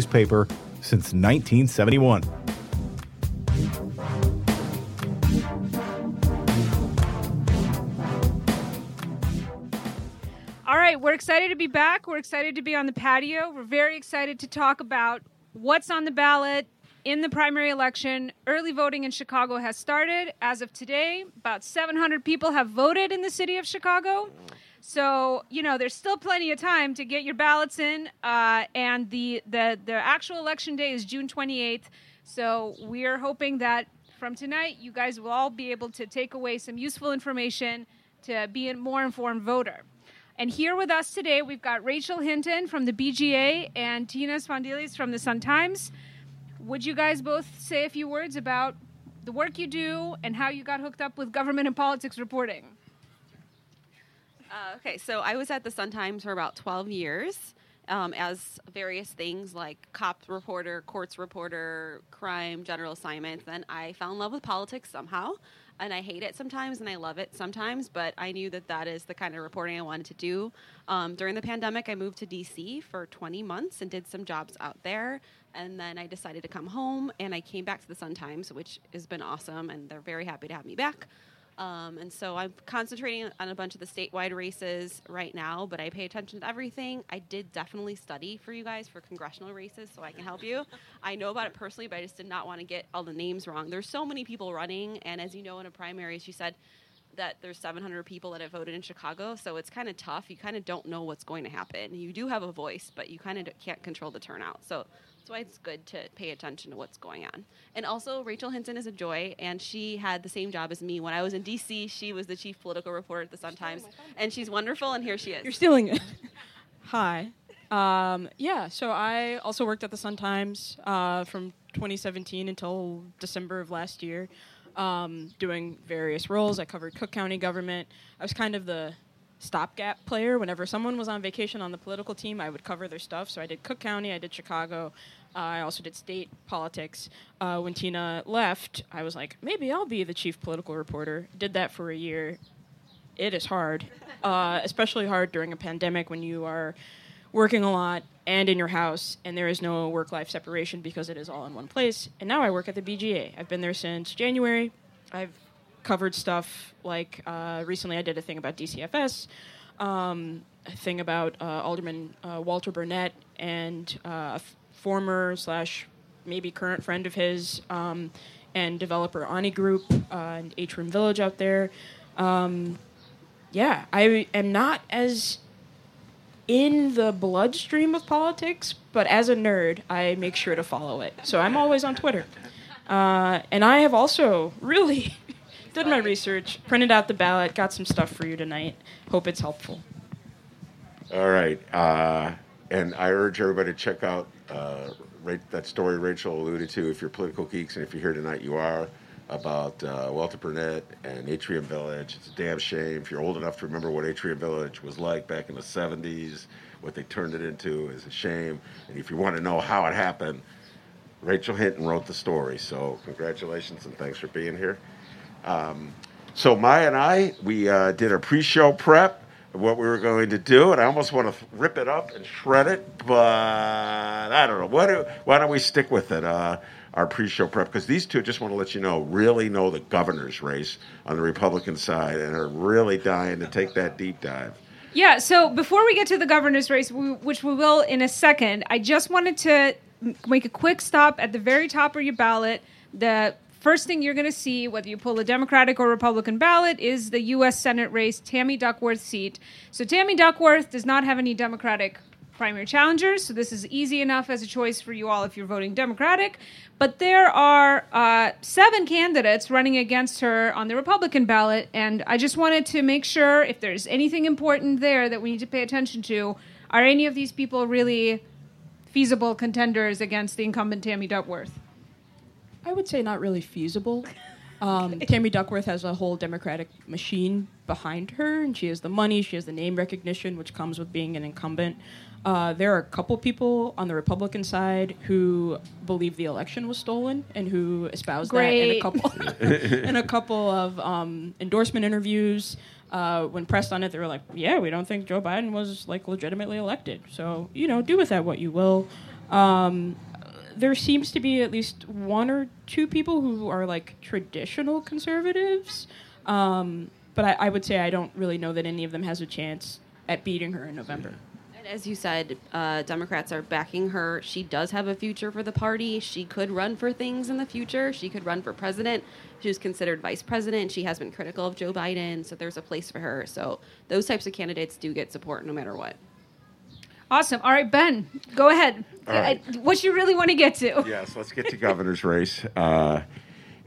newspaper since 1971. All right, we're excited to be back. We're excited to be on the patio. We're very excited to talk about what's on the ballot in the primary election. Early voting in Chicago has started. As of today, about 700 people have voted in the city of Chicago. So you know, there's still plenty of time to get your ballots in, uh, and the, the the actual election day is June 28th. So we are hoping that from tonight, you guys will all be able to take away some useful information to be a more informed voter. And here with us today, we've got Rachel Hinton from the BGA and Tina Sfondeles from the Sun Times. Would you guys both say a few words about the work you do and how you got hooked up with government and politics reporting? Uh, okay, so I was at the Sun Times for about 12 years um, as various things like cop reporter, courts reporter, crime, general assignments. Then I fell in love with politics somehow. And I hate it sometimes and I love it sometimes, but I knew that that is the kind of reporting I wanted to do. Um, during the pandemic, I moved to DC for 20 months and did some jobs out there. And then I decided to come home and I came back to the Sun Times, which has been awesome. And they're very happy to have me back. Um, and so I'm concentrating on a bunch of the statewide races right now, but I pay attention to everything. I did definitely study for you guys for congressional races so I can help you. I know about it personally, but I just did not want to get all the names wrong. There's so many people running, and as you know, in a primary, she said that there's 700 people that have voted in Chicago, so it's kind of tough. You kind of don't know what's going to happen. You do have a voice, but you kind of can't control the turnout. So why it's good to pay attention to what's going on. And also, Rachel Hinton is a joy, and she had the same job as me. When I was in D.C., she was the chief political reporter at the Sun Times, and she's wonderful, and here she is. You're stealing it. Hi. Um, yeah, so I also worked at the Sun Times uh, from 2017 until December of last year, um, doing various roles. I covered Cook County government. I was kind of the stopgap player. Whenever someone was on vacation on the political team, I would cover their stuff. So I did Cook County, I did Chicago, I also did state politics. Uh, when Tina left, I was like, maybe I'll be the chief political reporter. Did that for a year. It is hard, uh, especially hard during a pandemic when you are working a lot and in your house, and there is no work life separation because it is all in one place. And now I work at the BGA. I've been there since January. I've covered stuff like uh, recently I did a thing about DCFS, um, a thing about uh, Alderman uh, Walter Burnett, and uh, former slash maybe current friend of his, um, and developer Onni Group uh, and Atrium Village out there. Um, yeah, I am not as in the bloodstream of politics, but as a nerd, I make sure to follow it. So I'm always on Twitter. Uh, and I have also really did my research, printed out the ballot, got some stuff for you tonight. Hope it's helpful. All right. Uh, and I urge everybody to check out uh, that story Rachel alluded to. If you're political geeks, and if you're here tonight, you are, about uh, Walter Burnett and Atrium Village. It's a damn shame. If you're old enough to remember what Atrium Village was like back in the 70s, what they turned it into is a shame. And if you want to know how it happened, Rachel Hinton wrote the story. So congratulations and thanks for being here. Um, so Maya and I, we uh, did a pre-show prep what we were going to do, and I almost want to rip it up and shred it, but I don't know. What do, why don't we stick with it? Uh, our pre-show prep because these two just want to let you know really know the governor's race on the Republican side and are really dying to take that deep dive. Yeah, so before we get to the governor's race, we, which we will in a second, I just wanted to make a quick stop at the very top of your ballot. The first thing you're going to see, whether you pull a Democratic or Republican ballot, is the U.S. Senate race, Tammy Duckworth seat. So Tammy Duckworth does not have any Democratic primary challengers, so this is easy enough as a choice for you all if you're voting Democratic. But there are uh, seven candidates running against her on the Republican ballot, and I just wanted to make sure if there's anything important there that we need to pay attention to. Are any of these people really feasible contenders against the incumbent Tammy Duckworth? I would say not really feasible. Um, Tammy Duckworth has a whole Democratic machine behind her, and she has the money, she has the name recognition, which comes with being an incumbent. Uh, there are a couple people on the Republican side who believe the election was stolen and who espouse Great. that in a couple in a couple of um, endorsement interviews. Uh, when pressed on it, they were like, "Yeah, we don't think Joe Biden was like legitimately elected." So you know, do with that what you will. Um, there seems to be at least one or two people who are like traditional conservatives, um, but I, I would say I don't really know that any of them has a chance at beating her in November. And as you said, uh, Democrats are backing her. She does have a future for the party. She could run for things in the future. She could run for president. She was considered vice president. She has been critical of Joe Biden, so there's a place for her. So those types of candidates do get support no matter what. Awesome. All right, Ben, go ahead. Right. Uh, What you really want to get to? Yes, let's get to governor's race. Uh,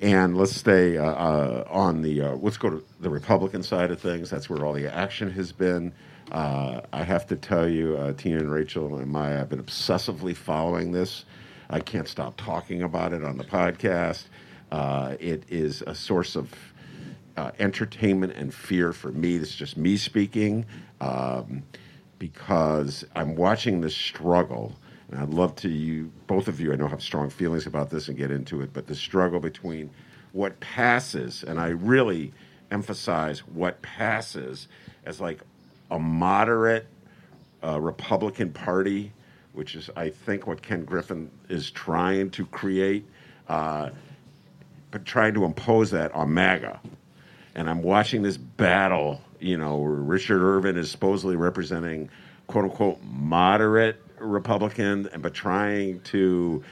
and let's stay uh, uh, on the, uh, let's go to the Republican side of things. That's where all the action has been. Uh, I have to tell you, uh, Tina and Rachel and Maya, I've been obsessively following this. I can't stop talking about it on the podcast. Uh, it is a source of uh, entertainment and fear for me. This is just me speaking. Um, because I'm watching this struggle, and I'd love to you both of you. I know have strong feelings about this and get into it, but the struggle between what passes, and I really emphasize what passes as like a moderate uh, Republican Party, which is I think what Ken Griffin is trying to create, uh, but trying to impose that on MAGA and I'm watching this battle, you know, Richard Irvin is supposedly representing quote unquote moderate Republican, but trying to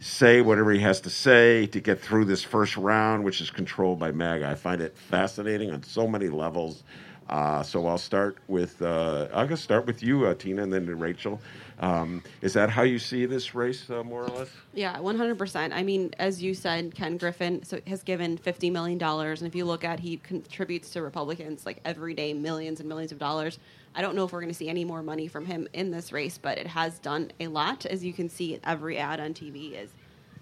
say whatever he has to say to get through this first round, which is controlled by MAGA. I find it fascinating on so many levels. Uh, so I'll start with uh, I'll just start with you, uh, Tina, and then to Rachel. Um, is that how you see this race, uh, more or less? Yeah, 100%. I mean, as you said, Ken Griffin so has given $50 million. And if you look at, he contributes to Republicans like every day, millions and millions of dollars. I don't know if we're going to see any more money from him in this race, but it has done a lot. As you can see, every ad on TV is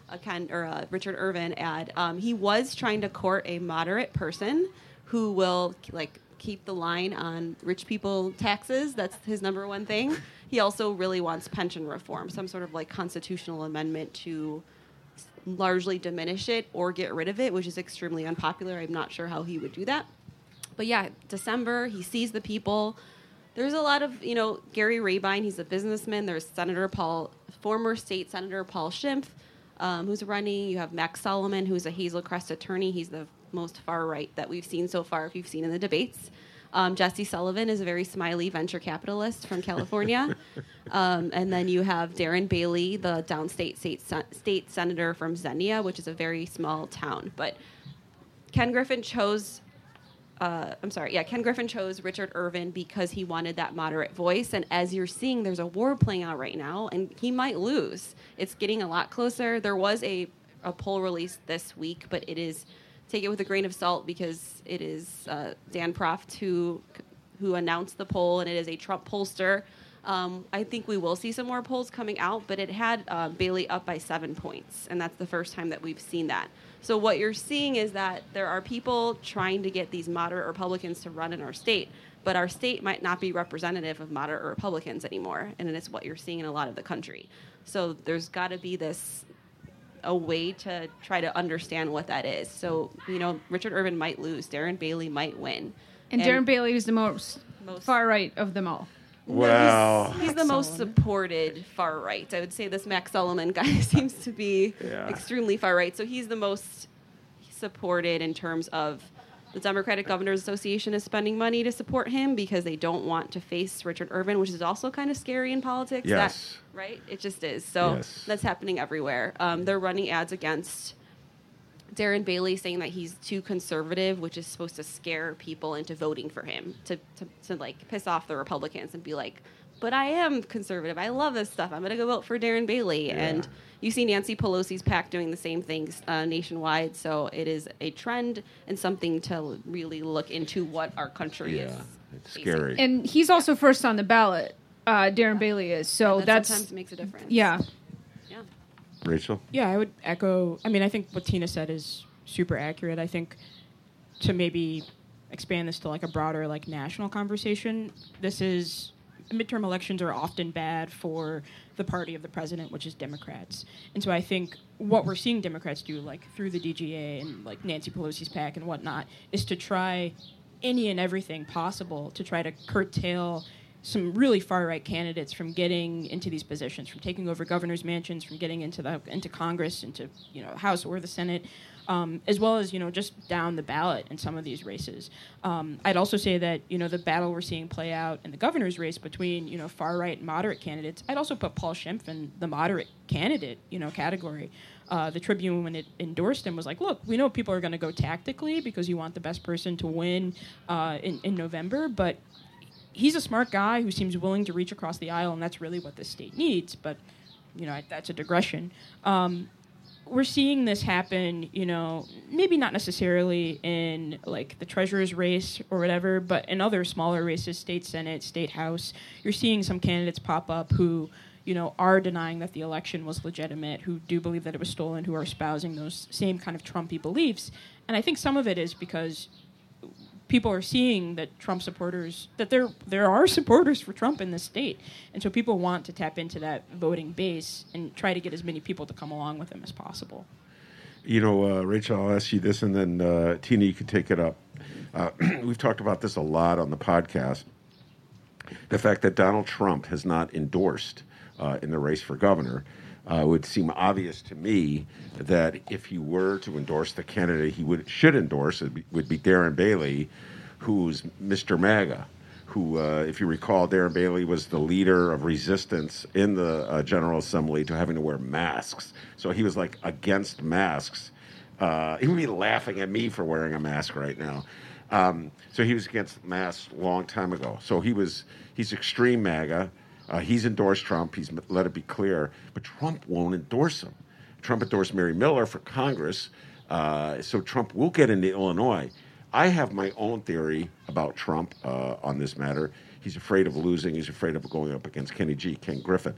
a Ken or a Richard Irvin ad. Um, he was trying to court a moderate person who will like keep the line on rich people taxes. That's his number one thing. He also really wants pension reform, some sort of like constitutional amendment to largely diminish it or get rid of it, which is extremely unpopular. I'm not sure how he would do that. But yeah, December, he sees the people. There's a lot of, you know, Gary Rabine, he's a businessman. There's Senator Paul, former state Senator Paul Schimpf, um, who's running. You have Max Solomon, who's a Hazel Crest attorney. He's the most far right that we've seen so far, if you've seen in the debates. Um, Jesse Sullivan is a very smiley venture capitalist from California. um, and then you have Darren Bailey, the downstate state, state senator from Xenia, which is a very small town. But Ken Griffin chose uh, I'm sorry, yeah, Ken Griffin chose Richard Irvin because he wanted that moderate voice. And as you're seeing, there's a war playing out right now, and he might lose. It's getting a lot closer. There was a, a poll released this week, but it is take it with a grain of salt because it is uh, Dan Proft who who announced the poll, and it is a Trump pollster. Um, I think we will see some more polls coming out, but it had uh, Bailey up by seven points, and that's the first time that we've seen that. So what you're seeing is that there are people trying to get these moderate Republicans to run in our state, but our state might not be representative of moderate Republicans anymore, and it's what you're seeing in a lot of the country. So there's got to be this a way to try to understand what that is. So, you know, Richard Irvin might lose, Darren Bailey might win. And, Darren Bailey is the most, Most- far right of them all. Well, he's the most supported far right. I would say this Max Solomon guy seems to be Yeah. extremely far right. So he's the most supported in terms of the Democratic Governors Association is spending money to support him because they don't want to face Richard Irvin, which is also kind of scary in politics. That- Yes. right? It just is. So Yes. that's happening everywhere. Um, they're running ads against Darren Bailey saying that he's too conservative, which is supposed to scare people into voting for him to, to, to like piss off the Republicans and be like, but I am conservative. I love this stuff. I'm going to go vote for Darren Bailey. And you see Nancy Pelosi's PAC doing the same things uh, nationwide. So it is a trend and something to really look into what our country is. yeah, it's facing. scary. And he's also first on the ballot. Uh, Darren Bailey is. So That that's sometimes makes a difference. yeah. Yeah. Rachel? Yeah, I would echo. I mean, I think what Tina said is super accurate. I think to maybe expand this to like a broader, like national conversation, this is midterm elections are often bad for the party of the president, which is Democrats. And so I think what we're seeing Democrats do, like through the DGA and like Nancy Pelosi's PAC and whatnot, is to try any and everything possible to try to curtail some really far right candidates from getting into these positions, from taking over governors' mansions, from getting into the into Congress, into you know House or the Senate, um, as well as you know just down the ballot in some of these races. Um, I'd also say that you know the battle we're seeing play out in the governor's race between you know far right and moderate candidates. I'd also put Paul Schimpf in the moderate candidate you know category. Uh, the Tribune, when it endorsed him, was like, "Look, we know people are going to go tactically because you want the best person to win uh, in in November, but." He's a smart guy who seems willing to reach across the aisle, and that's really what this state needs. But you know, that's a digression. Um, we're seeing this happen, you know, maybe not necessarily in like the treasurer's race or whatever, but in other smaller races, state senate, state house, you're seeing some candidates pop up who, you know, are denying that the election was legitimate, who do believe that it was stolen, who are espousing those same kind of Trumpy beliefs. And I think some of it is because people are seeing that Trump supporters that there there are supporters for Trump in this state, and so people want to tap into that voting base and try to get as many people to come along with them as possible. You know, uh, Rachel, I'll ask you this, and then uh, Tina, you can take it up. Uh, we've talked about this a lot on the podcast. The fact that Donald Trump has not endorsed uh, in the race for governor uh, would seem obvious to me that if he were to endorse the candidate he would should endorse, it would be Darren Bailey, who's Mr. MAGA. Who, uh, if you recall, Darren Bailey was the leader of resistance in the uh, General Assembly to having to wear masks. So he was like against masks. Uh, he would be laughing at me for wearing a mask right now. Um, so he was against masks a long time ago. So he was he's extreme MAGA. Uh, he's endorsed Trump. He's let it be clear, but Trump won't endorse him. Trump endorsed Mary Miller for Congress, uh, so Trump will get into Illinois. I have my own theory about Trump uh, on this matter. He's afraid of losing. He's afraid of going up against Kenny G, Ken Griffin,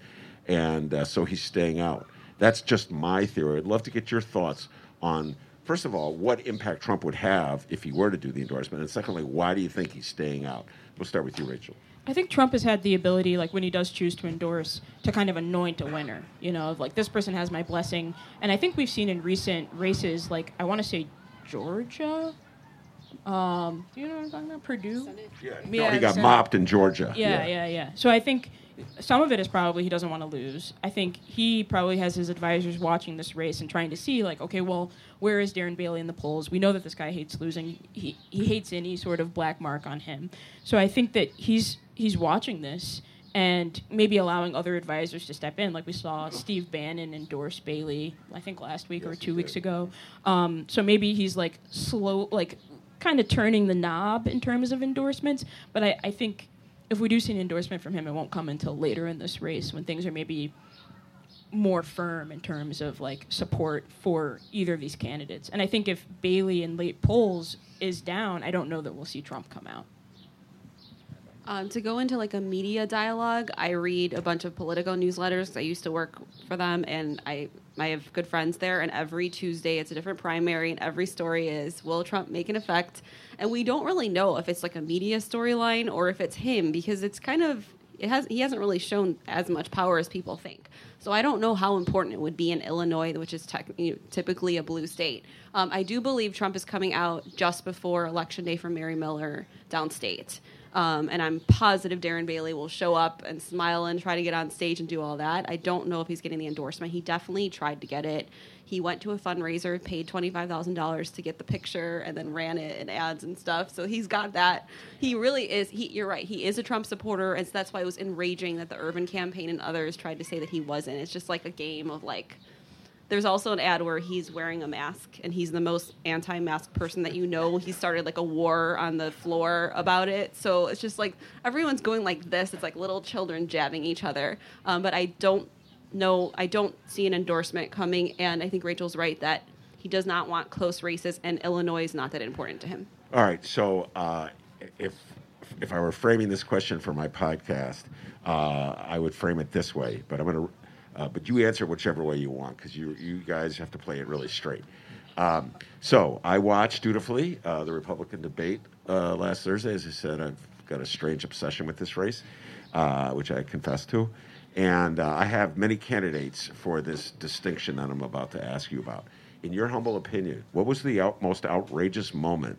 and uh, so he's staying out. That's just my theory. I'd love to get your thoughts on, first of all, what impact Trump would have if he were to do the endorsement, and secondly, why do you think he's staying out? We'll start with you, Rachel. I think Trump has had the ability, like when he does choose to endorse, to kind of anoint a winner. You know, of like this person has my blessing. And I think we've seen in recent races, like I want to say Georgia. Um, do you know what I'm talking about? Perdue. Yeah, Yeah, he got so- mopped in Georgia. Yeah, yeah, yeah. So I think some of it is probably he doesn't want to lose. I think he probably has his advisors watching this race and trying to see, like, okay, well, where is Darren Bailey in the polls? We know that this guy hates losing. He he hates any sort of black mark on him. So I think that he's he's watching this and maybe allowing other advisors to step in, like we saw Steve Bannon endorse Bailey, I think last week or two weeks ago. Um, so maybe he's like slow, like kind of turning the knob in terms of endorsements. But I, I think if we do see an endorsement from him, it won't come until later in this race when things are maybe more firm in terms of like support for either of these candidates. And I think if Bailey in late polls is down, I don't know that we'll see Trump come out. Um, to go into like a media dialogue, I read a bunch of Politico newsletters. I used to work for them, and I I have good friends there. And every Tuesday, it's a different primary, and every story is will Trump make an effect? And we don't really know if it's like a media storyline or if it's him because it's kind of it has he hasn't really shown as much power as people think. So I don't know how important it would be in Illinois, which is tech, you know, typically a blue state. Um, I do believe Trump is coming out just before Election Day for Mary Miller downstate. Um, and I'm positive Darren Bailey will show up and smile and try to get on stage and do all that. I don't know if he's getting the endorsement. He definitely tried to get it. He went to a fundraiser, paid twenty five thousand dollars to get the picture, and then ran it in ads and stuff. So he's got that. He really is. He, you're right. He is a Trump supporter, and so that's why it was enraging that the Irvin campaign and others tried to say that he wasn't. It's just like a game of like. There's also an ad where he's wearing a mask, and he's the most anti-mask person that you know. He started like a war on the floor about it. So it's just like everyone's going like this. It's like little children jabbing each other. Um, but I don't know. I don't see an endorsement coming, and I think Rachel's right that he does not want close races, and Illinois is not that important to him. All right. So uh, if if I were framing this question for my podcast, uh, I would frame it this way. But I'm going to. Uh, but you answer whichever way you want because you you guys have to play it really straight. Um, so I watched dutifully uh, the Republican debate uh, last Thursday. As I said, I've got a strange obsession with this race, uh, which I confess to. And uh, I have many candidates for this distinction that I'm about to ask you about. In your humble opinion, what was the out, most outrageous moment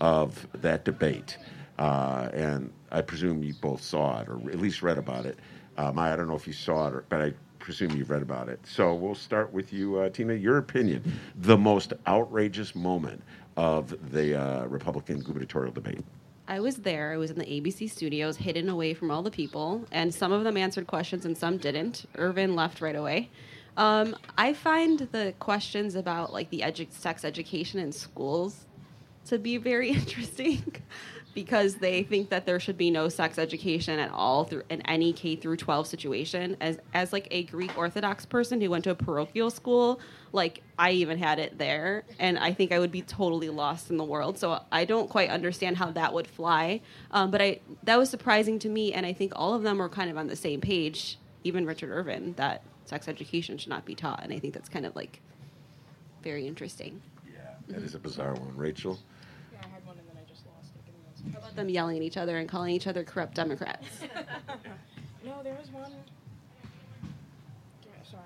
of that debate? Uh, and I presume you both saw it, or at least read about it. Um, I don't know if you saw it, or, but I presume you've read about it. So we'll start with you, uh, Tina. Your opinion, the most outrageous moment of the uh, Republican gubernatorial debate. I was there. I was in the ABC studios, hidden away from all the people, and some of them answered questions and some didn't. Irvin left right away. Um, I find the questions about like the edu- sex education in schools to be very interesting because they think that there should be no sex education at all through in any K through 12 situation. As as like a Greek Orthodox person who went to a parochial school, like I even had it there, and I think I would be totally lost in the world. So I don't quite understand how that would fly. Um, but I that was surprising to me, and I think all of them were kind of on the same page. Even Richard Irvin that sex education should not be taught, and I think that's kind of like very interesting. Yeah, that is a bizarre one, Rachel. Yeah, I had one and then I just lost it. Give me one second. How about them yelling at each other and calling each other corrupt Democrats? No, there was one. Yeah, sorry.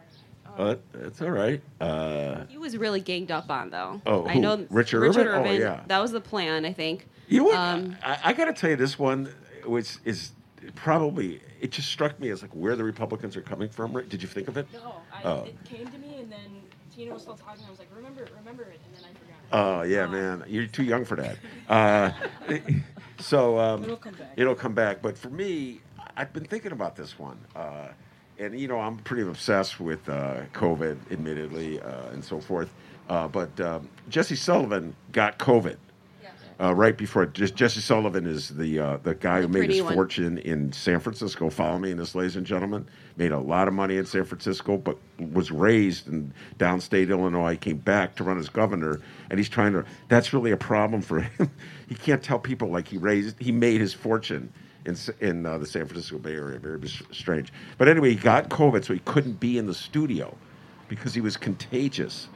Um, But it's all right. Uh, He was really ganged up on though. Oh, I who? know Richard Richard Irvin? Oh, yeah. That was the plan, I think. You know what? Um, I, I got to tell you, this one, which is probably, it just struck me as like where the Republicans are coming from. Right? Did you think of it? no, I, Oh. it came to me and then Tina was still talking. I was like, remember, it, remember it, and then I forgot. Oh yeah, man, you're too young for that. Uh, so um, It'll come back. It'll come back. But for me, I've been thinking about this one, uh, and you know, I'm pretty obsessed with uh, COVID, admittedly, uh, and so forth. Uh, but um, Jesse Sullivan got COVID. Uh, right before just Jesse Sullivan is the uh, the guy The who made his one. fortune in San Francisco. Follow me in this, ladies and gentlemen. Made a lot of money in San Francisco, but was raised in downstate Illinois. Came back to run as governor, and he's trying to. That's really a problem for him. he can't tell people like he raised. He made his fortune in in uh, the San Francisco Bay Area. Very strange. But anyway, he got COVID, so he couldn't be in the studio because he was contagious.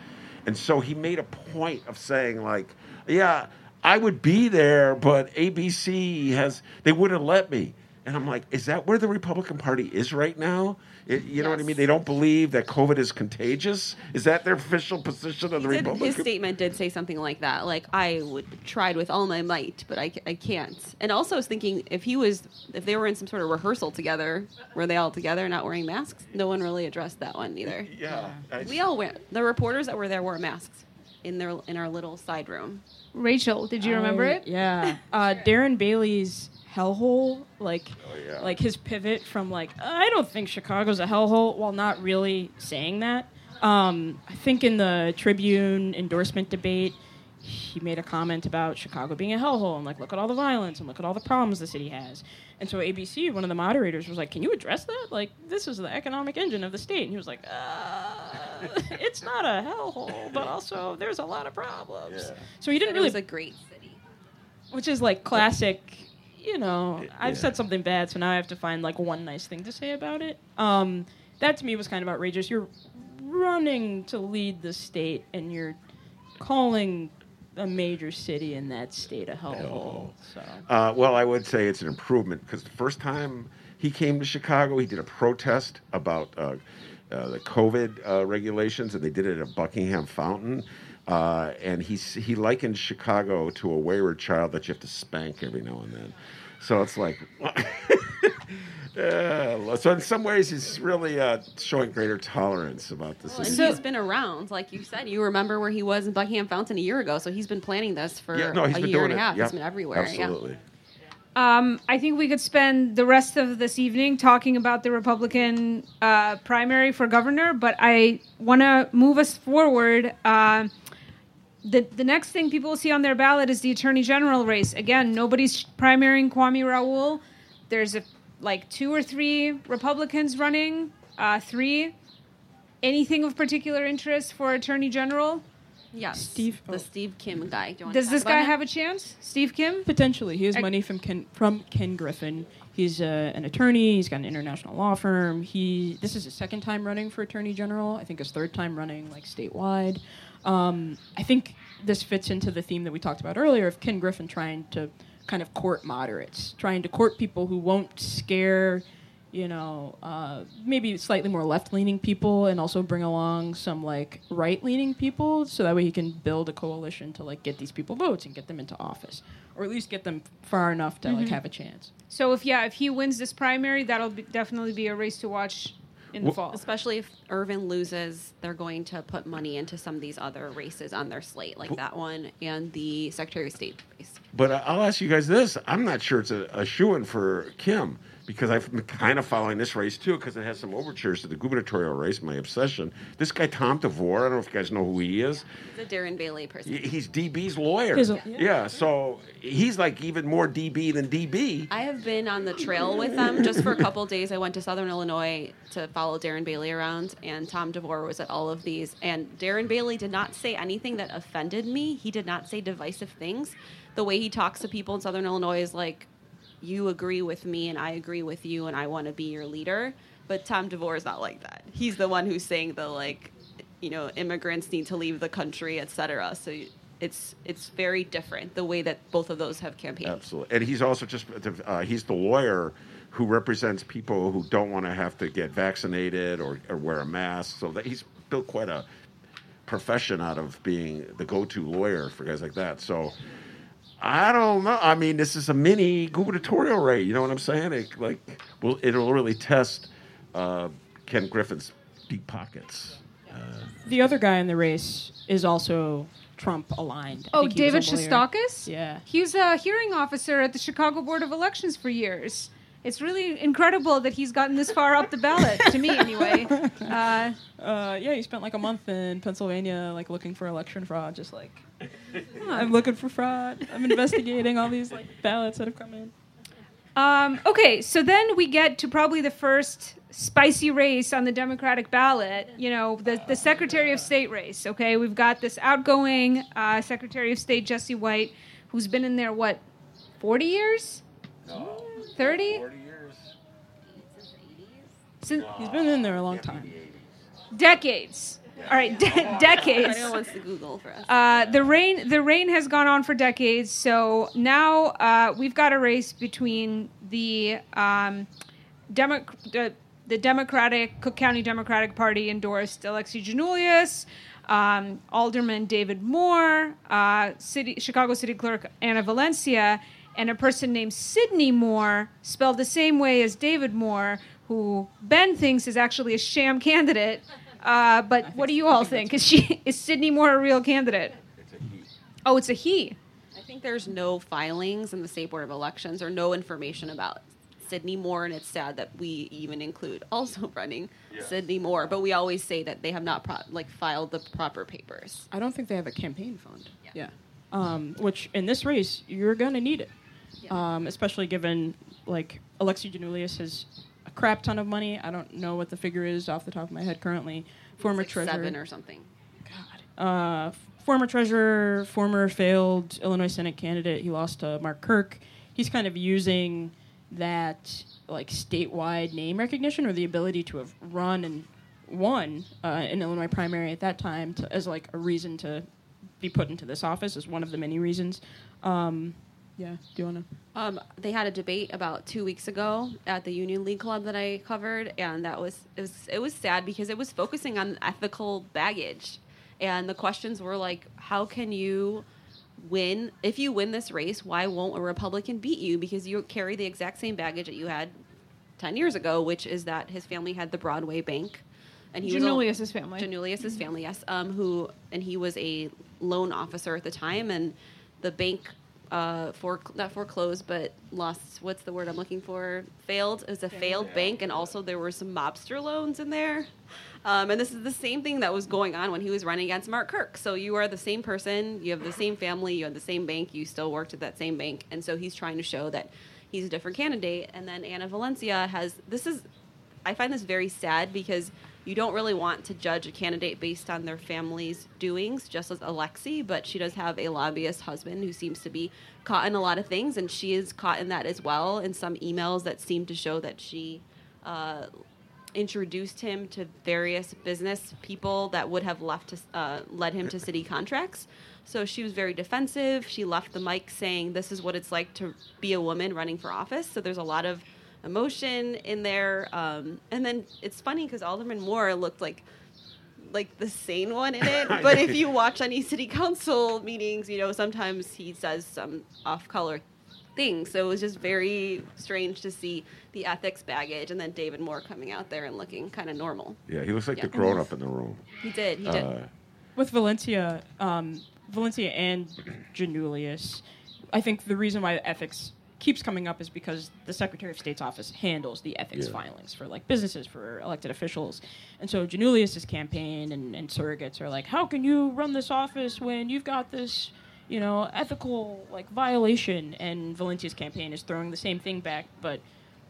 And so he made a point of saying, like, yeah, I would be there, but ABC has, they wouldn't let me. And I'm like, is that where the Republican Party is right now? It- you know what I mean? They don't believe that COVID is contagious. Is that their official position of the He did- Republican? his statement did say something like that. Like I would tried with all my might, but I, I can't. And also, I was thinking if he was, if they were in some sort of rehearsal together, were they all together, not wearing masks? No one really addressed that one either. Yeah. I- We all went. The reporters that were there wore masks in their in our little side room. Rachel, did you remember I- it? Yeah. Uh, Darren Bailey's hellhole, like, Oh, yeah. like his pivot from like I don't think Chicago's a hellhole, while not really saying that. Um, I think in the Tribune endorsement debate, he made a comment about Chicago being a hellhole and like look at all the violence and look at all the problems the city has. And so ABC, one of the moderators, was like, "Can you address that? Like, this is the economic engine of the state." And he was like, uh, "It's not a hellhole, but also there's a lot of problems." Yeah. So he didn't It really was a great city. which is like classic you know i've said something bad so now i have to find like one nice thing to say about it um, that to me was kind of outrageous you're running to lead the state and you're calling a major city in that state a hellhole so Uh, well, I would say it's an improvement because the first time He came to Chicago. He did a protest about uh, uh, the COVID uh, regulations, and they did it at Buckingham Fountain. Uh, and he he likened Chicago to a wayward child that you have to spank every now and then. So it's like, yeah. So in some ways, he's really uh, showing greater tolerance about this. Well, and he's been around, like you said. You remember where he was in Buckingham Fountain a year ago, so he's been planning this for yeah, no, he's a been year doing and a half. it. Yep. He's been everywhere. yeah. Um, I think we could spend the rest of this evening talking about the Republican uh, primary for governor, but I want to move us forward. Uh, the the next thing people will see on their ballot is the attorney general race. Again, nobody's primarying Kwame Raoul. There's a like two or three Republicans running. Uh, three. Anything of particular interest for attorney general? Yes, Steve- the oh. Steve Kim guy. Do you wanna Does talk this about guy him? have a chance? Steve Kim? Potentially, he has I- money from Ken from Ken Griffin. He's uh, an attorney. He's got an international law firm. He this is his second time running for attorney general. I think his third time running like statewide. Um, I think this fits into the theme that we talked about earlier of Ken Griffin trying to kind of court moderates, trying to court people who won't scare, you know, uh, maybe slightly more left-leaning people, and also bring along some like right-leaning people, so that way he can build a coalition to like get these people votes and get them into office, or at least get them far enough to like have a chance. So if yeah, if he wins this primary, that'll be, definitely be a race to watch in the Well- fall. Especially if Irvin loses, they're going to put money into some of these other races on their slate, like that one and the Secretary of State race. But I- I'll ask you guys this: I'm not sure it's a, a shoe in for Kim because I've been kind of following this race too because it has some overtures to the gubernatorial race. My obsession. This guy Tom DeVore. I don't know if you guys know who he is. The Darren Bailey person. He's DB's lawyer. He's a- yeah. yeah. so he's like even more DB than DB. I have been on the trail with them just for a couple days. I went to Southern Illinois to follow Darren Bailey around, and Tom DeVore was at all of these. And Darren Bailey did not say anything that offended me. He did not say divisive things. The way he talks to people in Southern Illinois is like, you agree with me, and I agree with you, and I want to be your leader. But Tom DeVore is not like that. He's the one who's saying the like, you know, immigrants need to leave the country, etc. So it's it's very different the way that both of those have campaigned. Absolutely, and he's also just uh, he's the lawyer who represents people who don't want to have to get vaccinated or, or wear a mask. So that he's built quite a profession out of being the go-to lawyer for guys like that. So I don't know. I mean, this is a mini gubernatorial race. You know what I'm saying? It, like, well, it'll really test uh, Ken Griffin's deep pockets. The other guy in the race is also Trump aligned. I Oh, think he was David a. Shestokas? Yeah. He was a hearing officer at the Chicago Board of Elections for years. It's really incredible that he's gotten this far up the ballot, to me anyway. Uh, Uh, yeah, he spent like a month in Pennsylvania, like looking for election fraud. Just like, I'm looking for fraud. I'm investigating all these like ballots that have come in. um, okay, so then we get to probably the first spicy race on the Democratic ballot, you know, the, the Secretary of State race, okay? We've got this outgoing uh, Secretary of State, Jesse White, who's been in there, what, 40 years? 30? years. Since, He's been in there a long time. decades. All right, de- decades. Wants to Google for us. Uh, the rain the rain has gone on for decades. So now uh, we've got a race between the um, Demo- the, the Democratic Cook County Democratic Party endorsed Alexi Giannoulias, um, Alderman David Moore, uh, City Chicago City Clerk Anna Valencia, and a person named Sidney Moore, spelled the same way as David Moore, who Ben thinks is actually a sham candidate. Uh, but what do you all think? Is she is Sidney Moore a real candidate? Oh, it's a he. I think there's no filings in the State Board of Elections or no information about Sidney Moore, and it's sad that we even include also running Sidney Moore, but we always say that they have not pro- like filed the proper papers. I don't think they have a campaign fund. Yeah. Yeah. Um, which in this race you're gonna need it, Yeah. um, especially given like Alexi Giannoulias has a crap ton of money. I don't know what the figure is off the top of my head currently. Former Like treasurer. seven or something. uh, former treasurer, former failed Illinois Senate candidate. He lost to Mark Kirk. He's kind of using that like statewide name recognition or the ability to have run and won uh, an Illinois primary at that time to, as like a reason to be put into this office as one of the many reasons. Um, Yeah. Do you want to? Um, they had a debate about two weeks ago at the Union League Club that I covered, and that was it was it was sad because it was focusing on ethical baggage, and the questions were like, how can you win if you win this race? Why won't a Republican beat you? Because you carry the exact same baggage that you had ten years ago, which is that his family had the Broadway Bank, and he Giannoulias's was family. Giannoulias's family, yes. Um, who and he was a loan officer at the time, and the bank uh, for not foreclosed, but lost. What's the word I'm looking for? Failed. It was a failed bank, and also there were some mobster loans in there. Um, and this is the same thing that was going on when he was running against Mark Kirk. So you are the same person, you have the same family, you have the same bank, you still worked at that same bank, and so he's trying to show that he's a different candidate. And then Anna Valencia has this is, I find this very sad because you don't really want to judge a candidate based on their family's doings, just as Alexi, but she does have a lobbyist husband who seems to be caught in a lot of things, and she is caught in that as well in some emails that seem to show that she uh, introduced him to various business people that would have left to, uh, led him to city contracts. So she was very defensive. She left the mic saying, "This is what it's like to be a woman running for office." So there's a lot of emotion in there. Um, and then it's funny because Alderman Moore looked like like the sane one in it. But if you watch any city council meetings, you know sometimes he says some off color things. So it was just very strange to see the ethics baggage and then David Moore coming out there and looking kind of normal. Yeah, he looks like Yeah. the grown up in the room. He did. He did. Uh, with Valencia, um, Valencia and Giannoulias, I think the reason why ethics keeps coming up is because the Secretary of State's office handles the ethics Yeah. filings for like businesses for elected officials, and so Giannoulias's campaign and, and surrogates are like, how can you run this office when you've got this, you know, ethical like violation? And Valencia's campaign is throwing the same thing back, but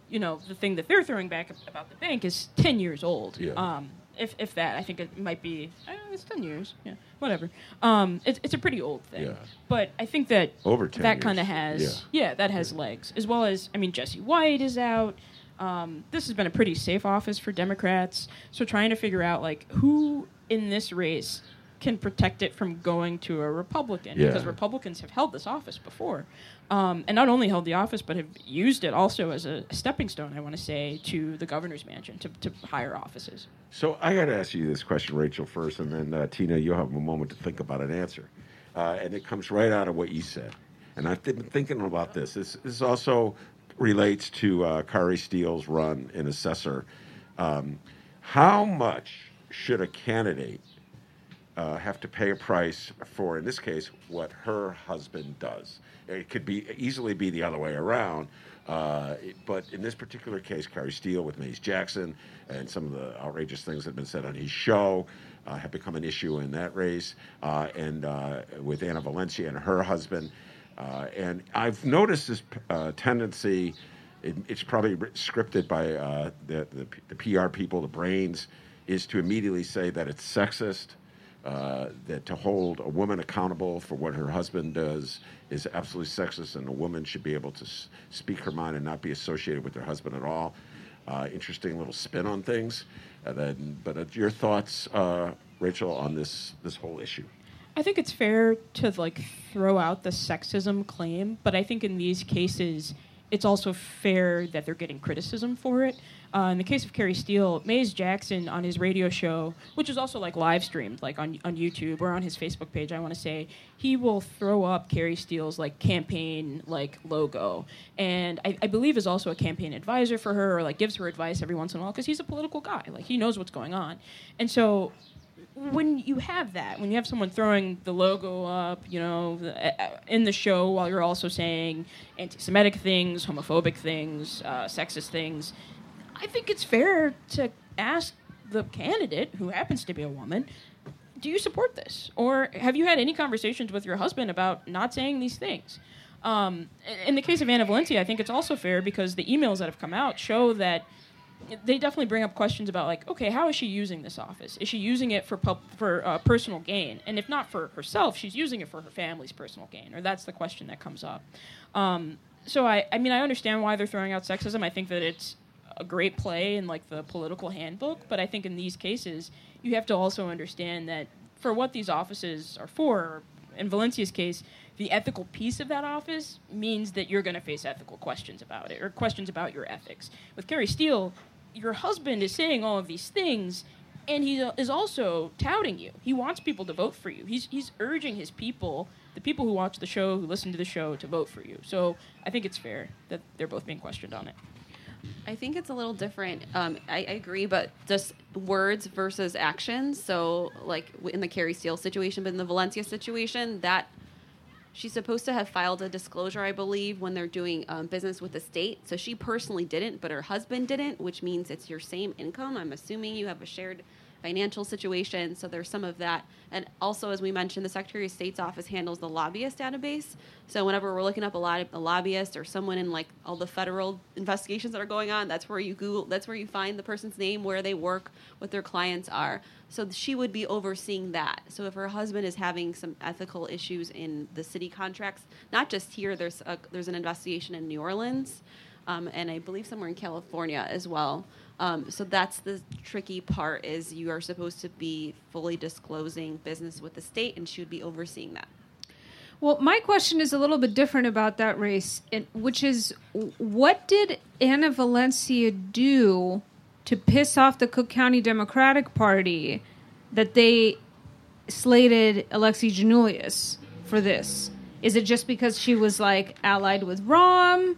you know, the thing that they're throwing back about the bank is ten years old. Yeah. Um, if if that, I think it might be. Uh, it's ten years. Yeah, whatever. Um, it's it's a pretty old thing. Yeah. But I think that Over 10 that kind of has yeah. that has legs as well as I mean Jesse White is out. Um, this has been a pretty safe office for Democrats. So trying to figure out like who in this race can protect it from going to a Republican Yeah. because Republicans have held this office before, um, and not only held the office but have used it also as a stepping stone. I want to say to the governor's mansion to, to higher offices. So I got to ask you this question, Rachel, first, and then uh, Tina, you'll have a moment to think about an answer. Uh, and it comes right out of what you said. And I've been thinking about this. This, this also relates to uh, Kari Steele's run in assessor. Um, how much should a candidate uh, have to pay a price for, in this case, what her husband does. It could be easily be the other way around, uh, it- but in this particular case, Kari Steele with Maze Jackson and some of the outrageous things that have been said on his show uh, have become an issue in that race, uh, and uh, with Anna Valencia and her husband. Uh, and I've noticed this tendency. It, it's probably scripted by the, the the PR people, the brains, is to immediately say that it's sexist uh, that to hold a woman accountable for what her husband does is absolutely sexist, and a woman should be able to s- speak her mind and not be associated with her husband at all. Uh, interesting little spin on things. Uh, then, but uh, your thoughts, Rachel, on this this whole issue? I think it's fair to like throw out the sexism claim, but I think in these cases, it's also fair that they're getting criticism for it. Uh, in the case of Kari Steele, Maze Jackson on his radio show, which is also like live streamed, like on on YouTube or on his Facebook page, I want to say he will throw up Kari Steele's like campaign like logo, and I, I believe is also a campaign advisor for her, or like gives her advice every once in a while because he's a political guy, like he knows what's going on, and so when you have that, when you have someone throwing the logo up, you know, uh, in the show while you're also saying anti-Semitic things, homophobic things, uh, sexist things, I think it's fair to ask the candidate, who happens to be a woman, do you support this, or have you had any conversations with your husband about not saying these things? Um, in the case of Anna Valencia, I think it's also fair because the emails that have come out show that they definitely bring up questions about like, okay, how is she using this office? Is she using it for pub- for uh, personal gain? And if not for herself, she's using it for her family's personal gain, or that's the question that comes up. Um, so I, I mean, I understand why they're throwing out sexism. I think that it's a great play in like the political handbook, but I think in these cases, you have to also understand that for what these offices are for, in Valencia's case, the ethical piece of that office means that you're going to face ethical questions about it or questions about your ethics. With Kari Steele, your husband is saying all of these things and he is also touting you. He wants people to vote for you. He's he's urging his people, the people who watch the show, who listen to the show, to vote for you. So I think it's fair that they're both being questioned on it. I think it's a little different. Um, I, I agree, but just words versus actions. So, like in the Kari Steele situation, but in the Valencia situation, that she's supposed to have filed a disclosure, I believe, when they're doing um, business with the state. So she personally didn't, but her husband didn't, which means it's your same income. I'm assuming you have a shared financial situation. So there's some of that. And also, as we mentioned, the Secretary of State's office handles the lobbyist database. So whenever we're looking up a, lot of, a lobbyist or someone in like all the federal investigations that are going on, that's where you Google, that's where you find the person's name, where they work, what their clients are. So she would be overseeing that. So if her husband is having some ethical issues in the city contracts, not just here, there's a, there's an investigation in New Orleans, um, and I believe somewhere in California as well. Um, so that's the tricky part is you are supposed to be fully disclosing business with the state, and she would be overseeing that. Well, my question is a little bit different about that race, which is what did Anna Valencia do to piss off the Cook County Democratic Party that they slated Alexi Giannoulias for this? Is it just because she was like allied with Rahm?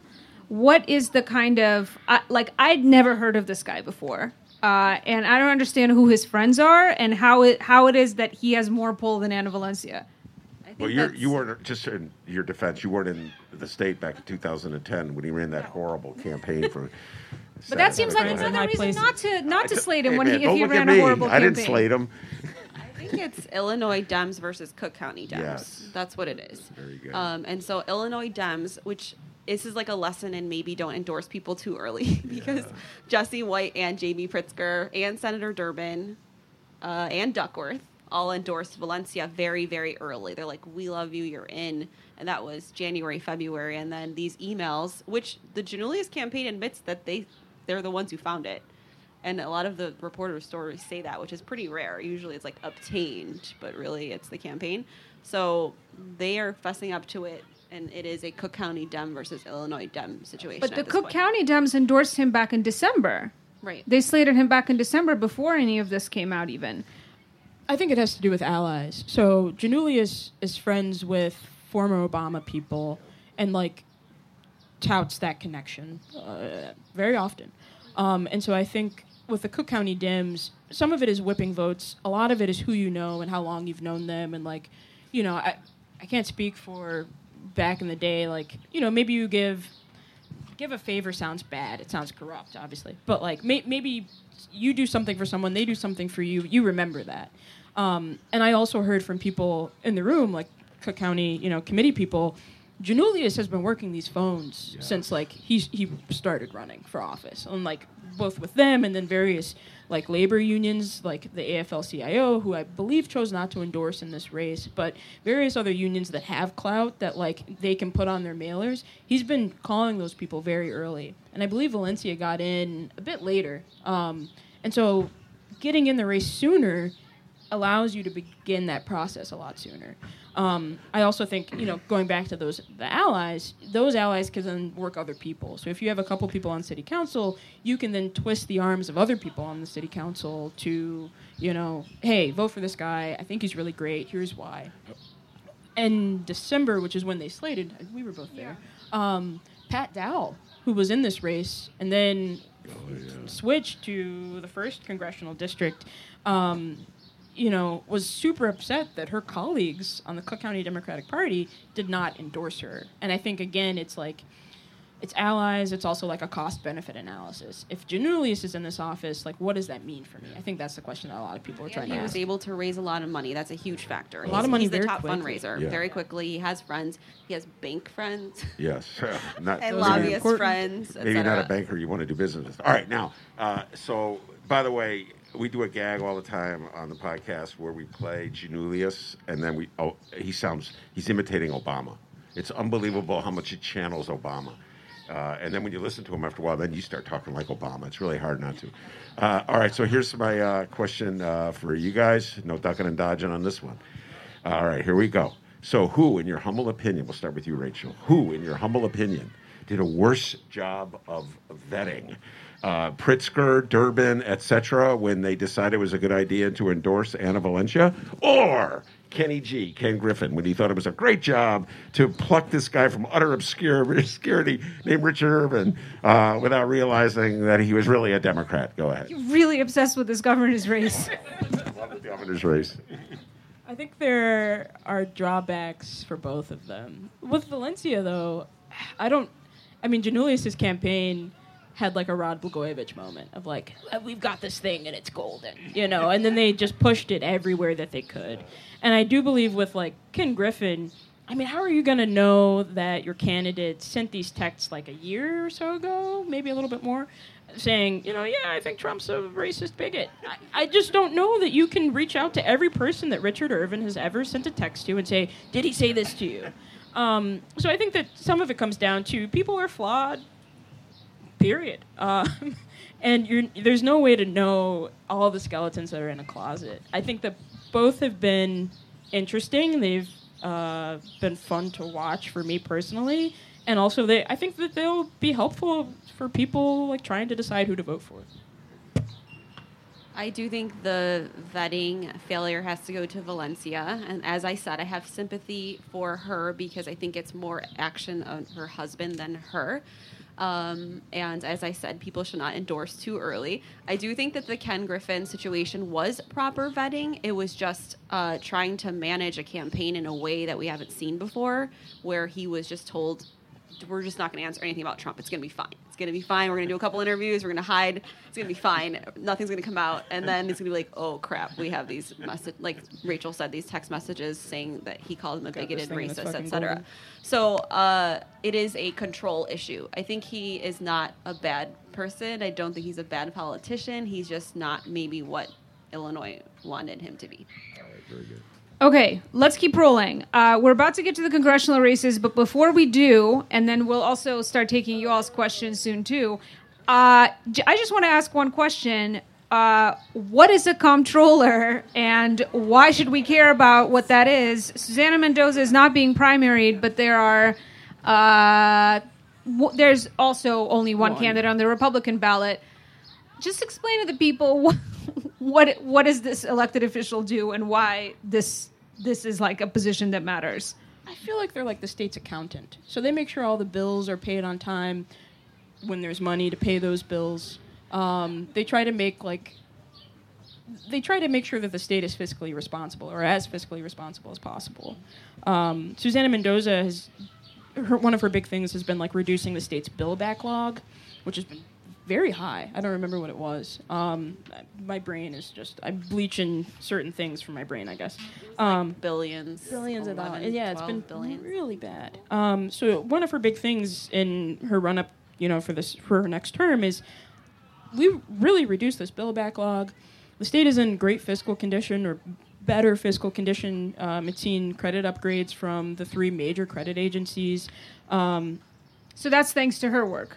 What is the kind of uh, like I'd never heard of this guy before. Uh, and I don't understand who his friends are and how it how it is that he has more pull than Anna Valencia. Well, you you weren't just in your defense. You weren't in the state back in 2010 when he ran that horrible campaign for. but that seems like another reason not to not to slate him hey, when man, he if he ran a horrible I campaign. didn't slate him. I think it's Illinois Dems versus Cook County Dems. Yes. That's what it is. Very good. Um, and so Illinois Dems, which this is like a lesson in maybe don't endorse people too early because yeah. Jesse White and Jamie Pritzker and Senator Durbin uh, and Duckworth all endorsed Valencia very, very early. They're like, we love you, you're in. And that was January, February. And then these emails, which the Giannoulias campaign admits that they, they're the ones who found it. And a lot of the reporter stories say that, which is pretty rare. Usually it's like obtained, but really it's the campaign. So they are fessing up to it and it is a Cook County Dem versus Illinois Dem situation. But the Cook point. County Dems endorsed him back in December. Right. They slated him back in December before any of this came out, even. I think it has to do with allies. So Giannoulias is friends with former Obama people and like touts that connection uh, very often. Um, and so I think with the Cook County Dems, some of it is whipping votes. A lot of it is who you know and how long you've known them, and like, you know, I I can't speak for back in the day, like you know, maybe you give give a favor sounds bad. It sounds corrupt, obviously, but like may, maybe you do something for someone, they do something for you. You remember that. Um, and I also heard from people in the room, like Cook County, you know, committee people. Giannoulias has been working these phones yeah. since like he he started running for office, and like both with them and then various like labor unions, like the AFL-CIO, who I believe chose not to endorse in this race, but various other unions that have clout that like they can put on their mailers. He's been calling those people very early, and I believe Valencia got in a bit later. Um, and so, getting in the race sooner allows you to begin that process a lot sooner. Um, I also think, you know, going back to those the allies, those allies can then work other people. So if you have a couple people on city council, you can then twist the arms of other people on the city council to, you know, hey, vote for this guy. I think he's really great. Here's why. In December, which is when they slated, we were both there. Um, Pat Dowell, who was in this race, and then oh, yeah. switched to the first congressional district. Um, you know, was super upset that her colleagues on the Cook County Democratic Party did not endorse her. And I think again, it's like it's allies. It's also like a cost benefit analysis. If Giannoulias is in this office, like what does that mean for me? I think that's the question that a lot of people are trying and to. He ask. was able to raise a lot of money. That's a huge factor. A lot of money. He's the top quickly. fundraiser Yeah. very quickly. He has friends. He has bank friends Yes, not and Those are lobbyist important. friends. maybe not a banker you want to do business with. All right, now, uh, so by the way, we do a gag all the time on the podcast where we play Giannoulias, and then we oh he sounds he's imitating Obama. It's unbelievable how much he channels Obama. Uh, and then when you listen to him after a while, then you start talking like Obama. It's really hard not to. Uh, all right, so here's my uh, question uh, for you guys. No ducking and dodging on this one. All right, here we go. So, who, in your humble opinion, we'll start with you, Rachel, who, in your humble opinion, did a worse job of vetting? Uh, Pritzker, Durbin, etc., when they decided it was a good idea to endorse Anna Valencia, or Kenny G, Ken Griffin, when he thought it was a great job to pluck this guy from utter obscure obscurity named Richard Irvin uh, without realizing that he was really a Democrat. Go ahead. You're really obsessed with this governor's race. Love the governor's race. I think there are drawbacks for both of them. With Valencia, though, I don't. I mean, Giannoulias's campaign had like a Rod Blagojevich moment of like, "Uh, we've got this thing and it's golden, you know, and then they just pushed it everywhere that they could. And I do believe with like Ken Griffin, I mean, how are you going to know that your candidate sent these texts like a year or so ago, maybe a little bit more, saying, you know, yeah, I think Trump's a racist bigot? I, I just don't know that you can reach out to every person that Richard Irvin has ever sent a text to and say, did he say this to you? Um, so I think that some of it comes down to people are flawed, period. Um, and there's no way to know all the skeletons that are in a closet. I think that both have been interesting. They've uh, been fun to watch for me personally, and also they. I think that they'll be helpful for people like trying to decide who to vote for. I do think the vetting failure has to go to Valencia. And as I said, I have sympathy for her because I think it's more action on her husband than her. Um, and as I said, people should not endorse too early. I do think that the Ken Griffin situation was proper vetting. It was just uh, trying to manage a campaign in a way that we haven't seen before, where he was just told, we're just not going to answer anything about Trump. It's going to be fine. It's going to be fine. We're going to do a couple interviews. We're going to hide. It's going to be fine. Nothing's going to come out. And then it's going to be like, oh crap, we have these message, like Rachel said, these text messages saying that he called him a Got this bigoted, racist, fucking etc. So uh, it is a control issue. I think he is not a bad person. I don't think he's a bad politician. He's just not maybe what Illinois wanted him to be. Okay, let's keep rolling. Uh, we're about to get to the congressional races, but before we do, and then we'll also start taking you all's questions soon too. Uh, j- I just want to ask one question. Uh, what is a comptroller, and why should we care about what that is? Susana Mendoza is not being primaried, but there are uh, w- there's also only one, One. candidate on the Republican ballot. Just explain to the people what what, what does this elected official do, and why this this is like a position that matters. I feel like they're like the state's accountant. So they make sure all the bills are paid on time when there's money to pay those bills. Um, they try to make like they try to make sure that the state is fiscally responsible or as fiscally responsible as possible. Um, Susanna Mendoza has her, one of her big things has been like reducing the state's bill backlog, which has been very high. I don't remember what it was. Um, my brain is just I'm bleaching certain things from my brain, I guess. Um, Billions. billions of dollars. Yeah, it's been billions. really bad. Um, so one of her big things in her run up, you know, for this for her next term is we really reduced this bill backlog. The state is in great fiscal condition or better fiscal condition. Um, it's seen credit upgrades from the three major credit agencies. Um, So that's thanks to her work.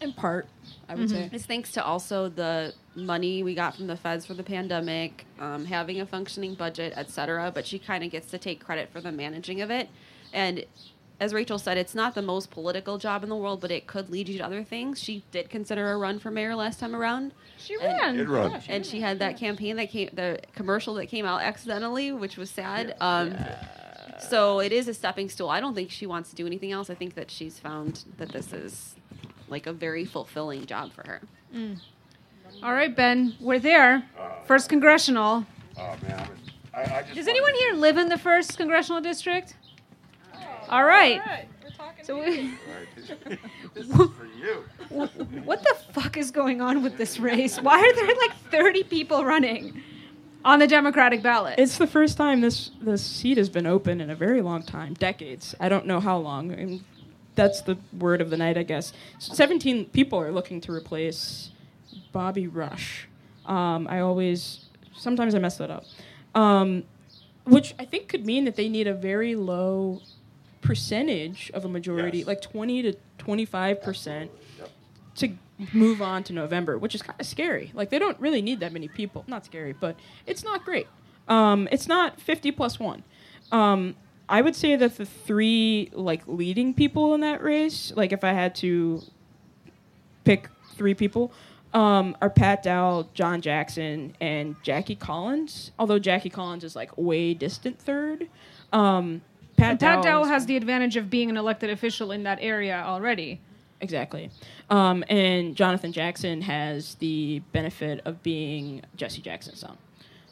in part, I would say. It's thanks to also the money we got from the feds for the pandemic, um, having a functioning budget, et cetera. But she kind of gets to take credit for the managing of it. And as Rachel said, it's not the most political job in the world, but it could lead you to other things. She did consider a run for mayor last time around. She And- ran. Did run. Yeah, she and she had that campaign that came, the commercial that came out accidentally, which was sad. Um, So it is a stepping stool. I don't think she wants to do anything else. I think that she's found that this is like a very fulfilling job for her. Mm. All right, Ben, we're there. First congressional. Oh man, I, I just Does anyone here live in the first congressional district? All right. So we, This is for you. what the fuck is going on with this race? Why are there like 30 people running on the Democratic ballot? It's the first time this this seat has been open in a very long time, decades. I don't know how long. And that's the word of the night, I guess. Seventeen people are looking to replace Bobby Rush. Um, I always sometimes I mess that up, um, which I think could mean that they need a very low percentage of a majority, Yes. like twenty to twenty five percent to move on to November, which is kind of scary. Like they don't really need that many people. Not scary, but it's not great. Um, it's not 50 plus one. Um, I would say that the three like leading people in that race, like if I had to pick three people, um, are Pat Dowell, John Jackson, and Jackie Collins. Although Jackie Collins is like way distant third. Um, Pat, Pat Dowell Dowell has the advantage of being an elected official in that area already. Exactly. Um, and Jonathan Jackson has the benefit of being Jesse Jackson's son.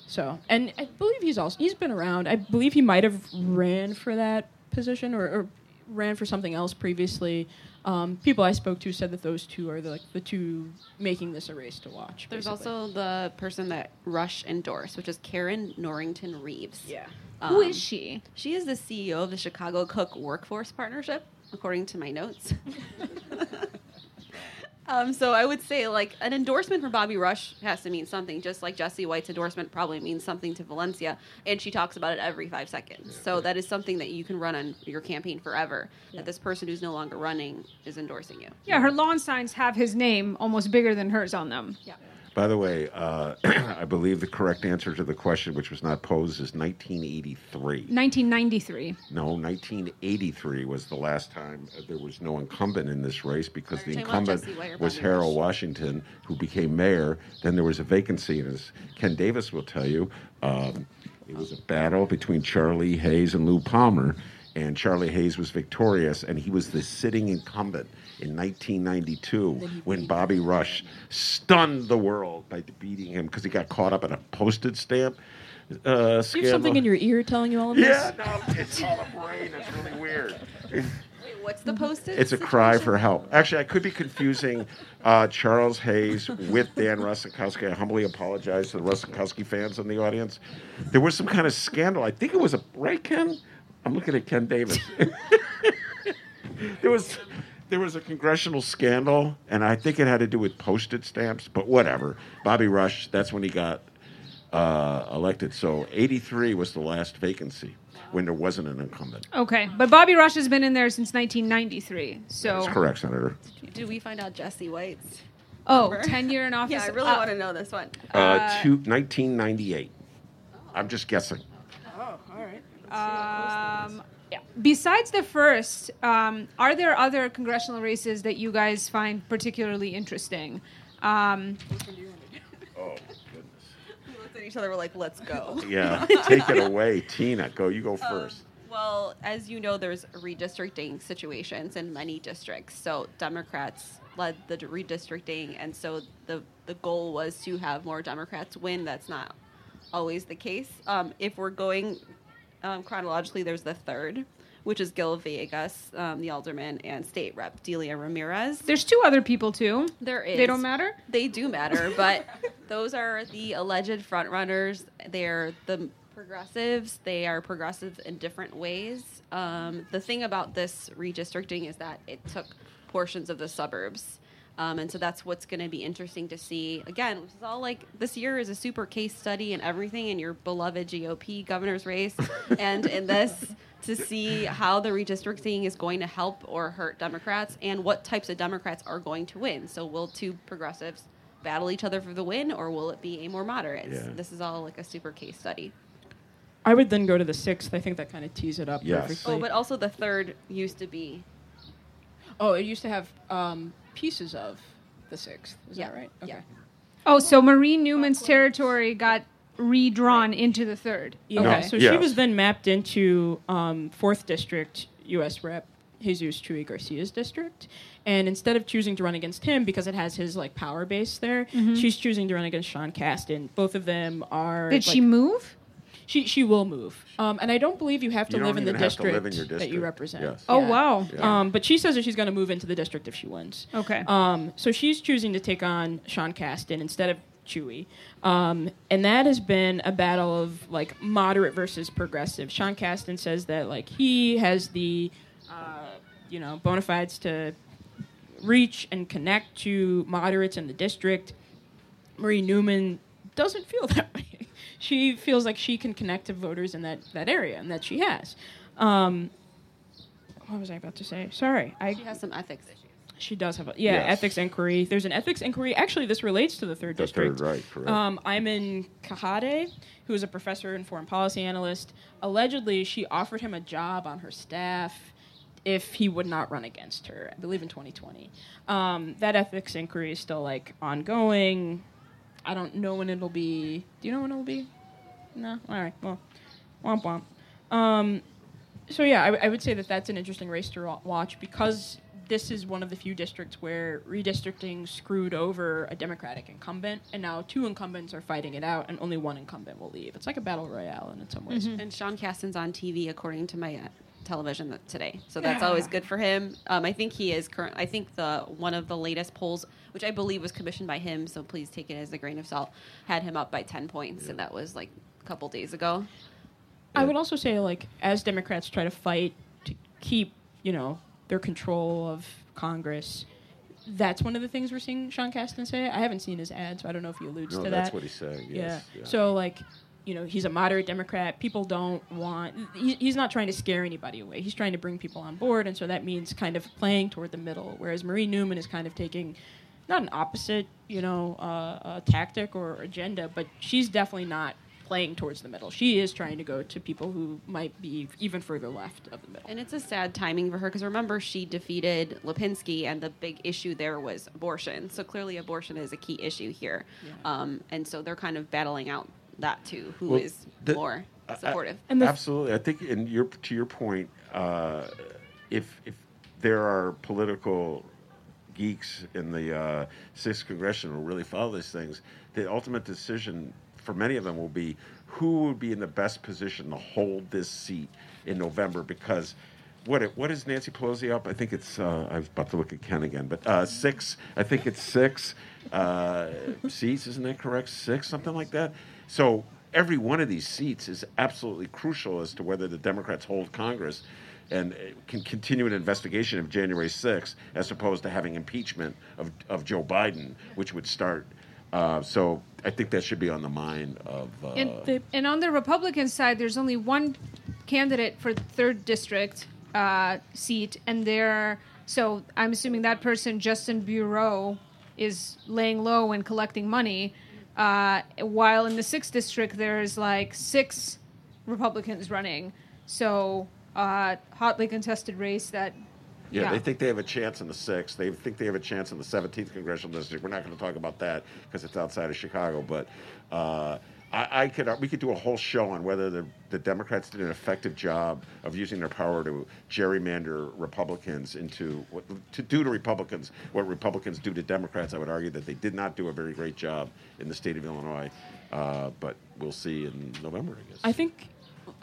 So, and I believe he's also he's been around. I believe he might have ran for that position or, or ran for something else previously. Um, people I spoke to said that those two are the, like the two making this a race to watch. There's basically. also the person that Rush endorsed, which is Karin Norington Reeves. yeah. Who Um, is she? She is the CEO of the Chicago Cook Workforce Partnership, according to my notes. um, so I would say, like, an endorsement from Bobby Rush has to mean something, just like Jesse White's endorsement probably means something to Valencia, and she talks about it every five seconds. So that is something that you can run on your campaign forever. That this person who's no longer running is endorsing you. Yeah, her lawn signs have his name almost bigger than hers on them. Yeah. By the way, uh, I believe the correct answer to the question, which was not posed, is 1983. 1993. No, 1983 was the last time uh, there was no incumbent in this race because the incumbent Jesse White or was Harold Washington, who became mayor. Then there was a vacancy, and as Ken Davis will tell you, um, it was a battle between Charlie Hayes and Lou Palmer, and Charlie Hayes was victorious, and he was the sitting incumbent in 1992 when Bobby Rush stunned the world by beating him because he got caught up in a postage stamp. Uh, you have something in your ear telling you all of this? Yeah, no, it's all the brain. It's really weird. What's the posted? It's a cry for help. Actually, I could be confusing uh, Charles Hayes with Dan Rostenkowski. I humbly apologize to the Rostenkowski fans in the audience. There was some kind of scandal. I think it was a right, Ken. I'm looking at Ken Davis. there was there was a congressional scandal, and I think it had to do with postage stamps. But whatever. Bobby Rush. That's when he got uh, elected. So 83 was the last vacancy when there wasn't an incumbent. Okay, but Bobby Rush has been in there since 1993. So, That's correct, Senator. Did we find out Jesse White's? oh, number? 10 year in office. Yeah, I really Uh, want to know this one. Uh, two, 1998. I'm just guessing. Oh, all right. Um, yeah. Besides the first, um, are there other congressional races that you guys find particularly interesting? Um, Oh, goodness! We looked at each other. We're like, "Let's go." Yeah, take it away, Tina. Go, you go first. Well, as you know, there's redistricting situations in many districts. So Democrats led the redistricting, and so the the goal was to have more Democrats win. That's not always the case. Um, if we're going um, chronologically, there's the third, which is Gil Villegas, um, the alderman, and state rep Delia Ramirez. there's two other people too. There is. They don't matter? They do matter, but those are the alleged front runners. They're the progressives. They are progressive in different ways. Um, the thing about this redistricting is that it took portions of the suburbs. Um, and so that's what's going to be interesting to see. Again, this is all like this year is a super case study and everything in your beloved GOP governor's race, and in this to see how the redistricting is going to help or hurt Democrats and what types of Democrats are going to win. So, will two progressives battle each other for the win, or will it be a more moderate? Yeah. This is all like a super case study. I would then go to the sixth. I think that kind of tees it up Yes. perfectly. Oh, but also the third used to be Oh, it used to have um, pieces of the sixth. Is Yeah. that right? Yeah. Oh, so Marie Newman's territory got redrawn into the third. Yeah. No. So she was then mapped into um, fourth district U.S. Rep Jesus Chuy Garcia's district, and instead of choosing to run against him because it has his like power base there, she's choosing to run against Sean Casten. Both of them are. Did she move? She she will move, um, and I don't believe you have to You live in the have to district, live in your that you represent. Yes. Oh, Yeah. wow. Yeah. Um, but she says that she's going to move into the district if she wins. Okay. Um, so she's choosing to take on Sean Casten instead of Chuy. Um, and that has been a battle of like moderate versus progressive. Sean Casten says that like he has the, uh, you know, bona fides to reach and connect to moderates in the district. Marie Newman doesn't feel that way. She feels like she can connect to voters in that, that area, and that she has. Um, what was I about to say? Sorry, I she has some ethics issues. She does have a yeah Yes. ethics inquiry. There's an ethics inquiry. Actually, this relates to the third The district. third, right, correct. Um, Iymen Chehade, who is a professor and foreign policy analyst, allegedly she offered him a job on her staff if he would not run against her. I believe in 2020. Um, that ethics inquiry is still like ongoing. I don't know when it'll be. Do you know when it'll be? No. All right. Well, womp womp. Um, so yeah, I, w- I would say that that's an interesting race to watch because this is one of the few districts where redistricting screwed over a Democratic incumbent, and now two incumbents are fighting it out, and only one incumbent will leave. It's like a battle royale in some ways. And Sean Casten's on TV according to my uh, television today, so that's always good for him. Um, I think he is current. I think the one of the latest polls, which I believe was commissioned by him, so please take it as a grain of salt, had him up by ten points, and that was like a couple days ago. I would also say, like, as Democrats try to fight to keep, you know, their control of Congress, that's one of the things we're seeing Sean Casten say. I haven't seen his ad, so I don't know if he alludes No, to that. that's what he's saying. yeah. Yes. yeah. So, like, you know, he's a moderate Democrat. People don't want. He, he's not trying to scare anybody away. He's trying to bring people on board, and so that means kind of playing toward the middle. Whereas Marie Newman is kind of taking not an opposite, you know, uh, uh, tactic or agenda, but she's definitely not playing towards the middle. She is trying to go to people who might be even further left of the middle. And it's a sad timing for her because remember she defeated Lipinski, and the big issue there was abortion. So clearly, abortion is a key issue here, um, and so they're kind of battling out that too. Who is Well, the- more I- I- supportive? And the- Absolutely, I think, in your to your point, uh, if if there are political geeks in the uh, sixth congression who really follow these things, the ultimate decision for many of them will be who would be in the best position to hold this seat in November because. What it, what is Nancy Pelosi up? I think it's. Uh, I was about to look at Ken again, but uh, six. I think it's six uh, seats. Isn't that correct? Six, something like that. So every one of these seats is absolutely crucial as to whether the Democrats hold Congress and uh, can continue an investigation of January 6th as opposed to having impeachment of, of Joe Biden, which would start. Uh, so I think that should be on the mind of. Uh, And, and on the Republican side, there's only one candidate for the third district uh, seat, and there. So I'm assuming that person, Justin Burau, is laying low and collecting money, uh, while in the sixth district there's like six Republicans running. So uh, hotly contested race that. Yeah, they think they have a chance in the sixth. They think they have a chance in the 17th congressional district. We're not going to talk about that because it's outside of Chicago. But uh, I, I could we could do a whole show on whether the, the Democrats did an effective job of using their power to gerrymander Republicans into what to do to Republicans what Republicans do to Democrats. I would argue that they did not do a very great job in the state of Illinois. Uh, but we'll see in November, I guess. I think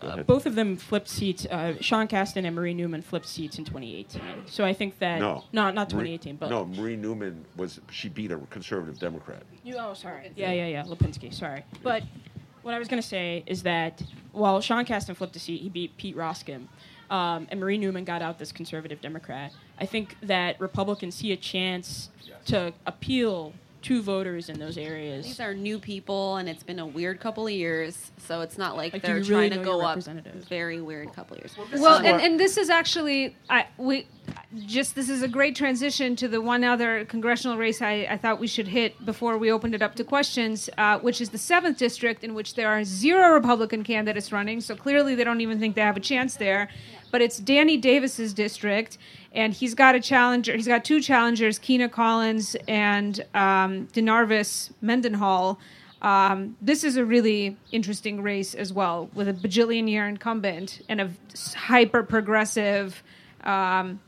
uh, both of them flipped seats. Uh, Sean Casten and Marie Newman flipped seats in 2018. So I think that no, not not Marie- 2018, but no. Marie Newman was she beat a conservative Democrat. You, oh, sorry. Yeah, yeah, yeah. Lipinski. Sorry. But what I was going to say is that while Sean Casten flipped a seat, he beat Pete Roskam, um, and Marie Newman got out this conservative Democrat. I think that Republicans see a chance to appeal to voters in those areas. These are new people, and it's been a weird couple of years. So it's not like, Like, they're you really trying to go up. Very weird couple of years. Well, is and, and this is actually I we just this is a great transition to the one other congressional race I, I thought we should hit before we opened it up to questions, uh, which is the seventh district in which there are zero Republican candidates running. So clearly they don't even think they have a chance there. But it's Danny Davis's district, and he's got a challenger. He's got two challengers, Kina Collins and um, Denarvis Mendenhall. Um, this is a really interesting race as well, with a bajillion year incumbent and a hyper progressive um,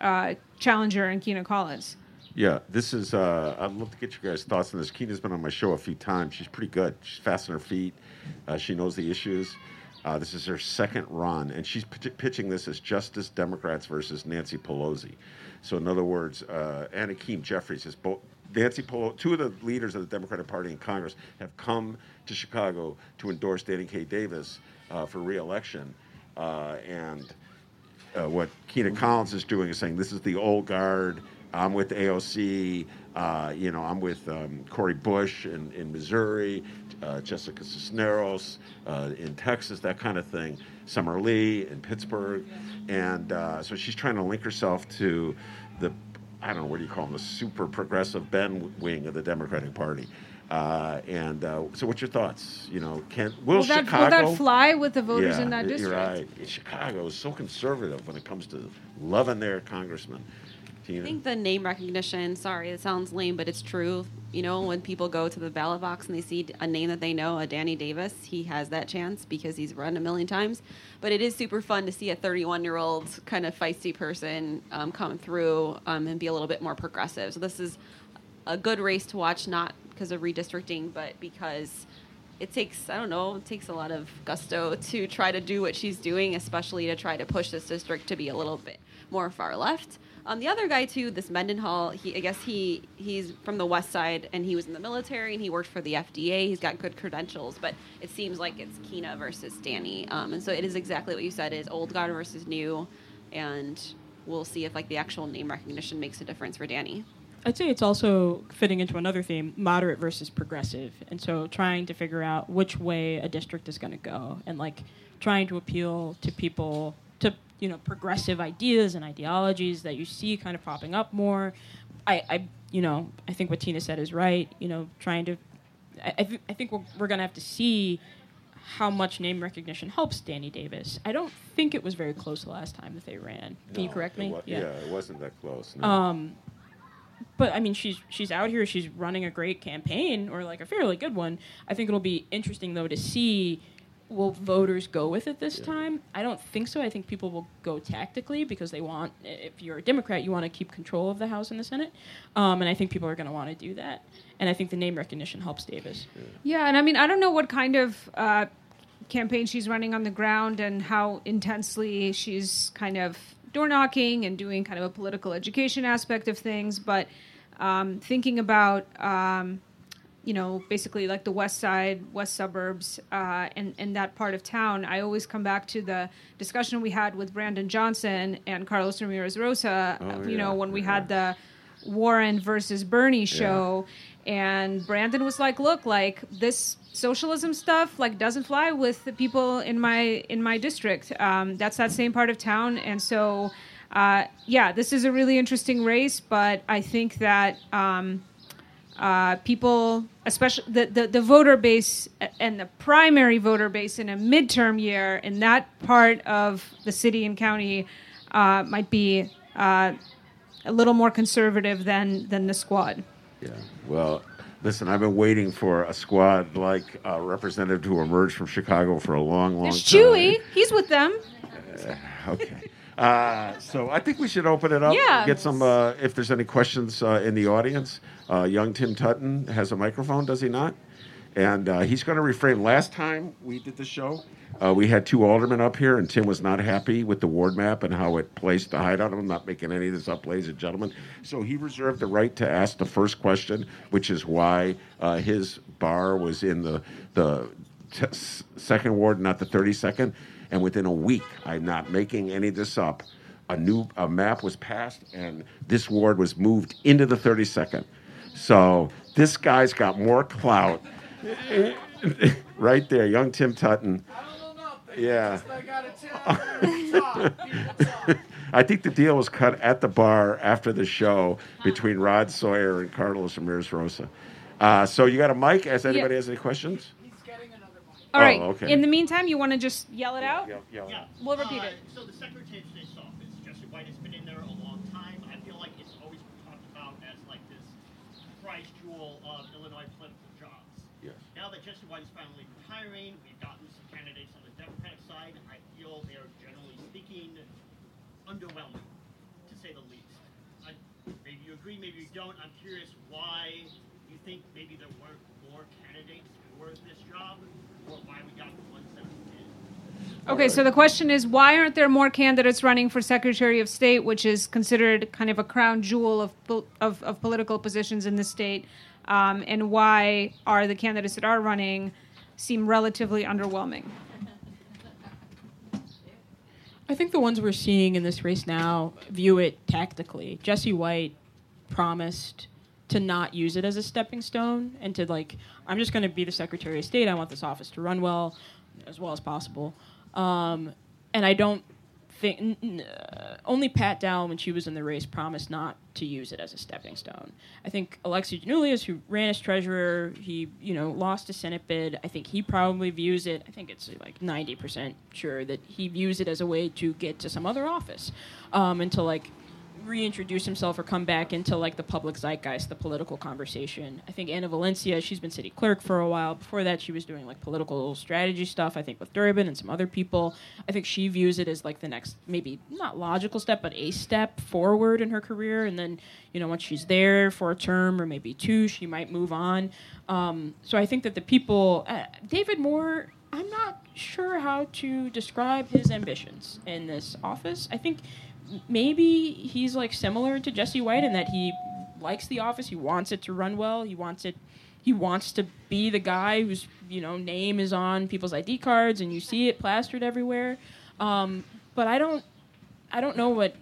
uh, challenger in Kina Collins. Yeah, this is. Uh, I'd love to get your guys' thoughts on this. Kina's been on my show a few times. She's pretty good. She's fast on her feet. Uh, she knows the issues. Uh, this is her second run, and she's pitch- pitching this as Justice Democrats versus Nancy Pelosi. So, in other words, uh, and Hakeem Jeffries is both. Nancy Pelosi, two of the leaders of the Democratic Party in Congress, have come to Chicago to endorse Danny K. Davis uh, for reelection, uh, and uh, what Kina Collins is doing is saying this is the old guard. I'm with AOC. Uh, you know, I'm with um, Cory Bush in, in Missouri, uh, Jessica Cisneros uh, in Texas, that kind of thing. Summer Lee in Pittsburgh, and uh, so she's trying to link herself to the I don't know what do you call them, the super progressive Ben wing of the Democratic Party. Uh, and uh, so, what's your thoughts? You know, can will, Will that, Chicago will that fly with the voters yeah, in that you're district? right. Chicago is so conservative when it comes to loving their congressman. I think the name recognition, sorry, it sounds lame, but it's true. You know, when people go to the ballot box and they see a name that they know, a Danny Davis, he has that chance because he's run a million times. But it is super fun to see a 31 year old kind of feisty person um, come through um, and be a little bit more progressive. So this is a good race to watch, not because of redistricting, but because it takes I don't know it takes a lot of gusto to try to do what she's doing, especially to try to push this district to be a little bit more far left. Um, the other guy too, this Mendenhall, he I guess he he's from the west side and he was in the military and he worked for the FDA. He's got good credentials, but it seems like it's Kina versus Danny, um, and so it is exactly what you said: is old guard versus new, and we'll see if like the actual name recognition makes a difference for Danny. I'd say it's also fitting into another theme, moderate versus progressive. And so trying to figure out which way a district is going to go and like trying to appeal to people to, you know, progressive ideas and ideologies that you see kind of popping up more. I, I you know, I think what Tina said is right, you know, trying to I, I, th- I think we're, we're going to have to see how much name recognition helps Danny Davis. I don't think it was very close the last time that they ran. Can you correct me? wa- yeah. it wasn't that close. no. Um, but I mean, she's she's out here. She's running a great campaign, or like a fairly good one. I think it'll be interesting though to see will voters go with it this time. I don't think so. I think people will go tactically because they want. If you're a Democrat, you want to keep control of the House and the Senate, um, and I think people are going to want to do that. And I think the name recognition helps Davis. Yeah, and I mean, I don't know what kind of uh, campaign she's running on the ground and how intensely she's kind of door knocking and doing kind of a political education aspect of things, but um, thinking about. Um, you know, basically like the west side, west suburbs, uh, and and that part of town. I always come back to the discussion we had with Brandon Johnson and Carlos Ramirez Rosa. Oh, you know, when we yeah. had the Warren versus Bernie show, and Brandon was like, "Look, like this socialism stuff like doesn't fly with the people in my in my district. Um, that's that same part of town, and so." Uh, yeah, this is a really interesting race, but I think that um, uh, people, especially the, the, the voter base and the primary voter base in a midterm year in that part of the city and county uh, might be uh, a little more conservative than, than the squad. Yeah. Well, listen, I've been waiting for a squad like a representative to emerge from Chicago for a long, long There's time. Chuy. He's with them. Okay. Uh, so I think we should open it up. Yeah. Get some. Uh, if there's any questions uh, in the audience, uh, young Tim Tuten has a microphone, does he not? And uh, he's going to refrain. Last time we did the show, uh, we had two aldermen up here, and Tim was not happy with the ward map and how it placed the hideout. I'm not making any of this up, ladies and gentlemen. So he reserved the right to ask the first question, which is why uh, his bar was in the the t- second ward, not the 32nd. And within a week, I'm not making any of this up. A new a map was passed, and this ward was moved into the 32nd. So this guy's got more clout. right there, young Tim Tuten. Yeah. I think the deal was cut at the bar after the show between Rod Sawyer and Carlos Ramirez Rosa. Uh, so you got a mic? Has anybody has any questions? All right. Oh, okay. In the meantime, you want to just yell it out? Yeah, yeah. Yeah. We'll repeat Uh, it. So the Secretary of State's office, Jesse White has been in there a long time. I feel like it's always been talked about as like this prize jewel of Illinois political jobs. Yes. Now that Jesse White is finally retiring, we've gotten some candidates on the Democratic side. I feel they are generally speaking underwhelming, to say the least. I, maybe you agree, maybe you don't. I'm curious why you think maybe there weren't more candidates for this job, Okay, so the question is why aren't there more candidates running for Secretary of State, which is considered kind of a crown jewel of of, of political positions in the state, um, and why are the candidates that are running seem relatively underwhelming? I think the ones we're seeing in this race now view it tactically. Jesse White promised to not use it as a stepping stone and to like, I'm just going to be the Secretary of State. I want this office to run well, as well as possible. Um, and I don't think n- n- uh, only Pat Dowell, when she was in the race, promised not to use it as a stepping stone. I think Alexi Giannoulias, who ran as treasurer, he you know lost a Senate bid. I think he probably views it. I think it's like ninety percent sure that he views it as a way to get to some other office, um, and to like reintroduce himself or come back into like the public zeitgeist, the political conversation. I think Anna Valencia, she's been city clerk for a while. Before that, she was doing like political strategy stuff. I think with Durbin and some other people. I think she views it as like the next, maybe not logical step, but a step forward in her career. And then, you know, once she's there for a term or maybe two, she might move on. Um, so I think that the people, uh, David Moore. I'm not sure how to describe his ambitions in this office. I think maybe he's like similar to Jesse White in that he likes the office. He wants it to run well. He wants it. He wants to be the guy whose you know name is on people's ID cards and you see it plastered everywhere. Um, but I don't. I don't know what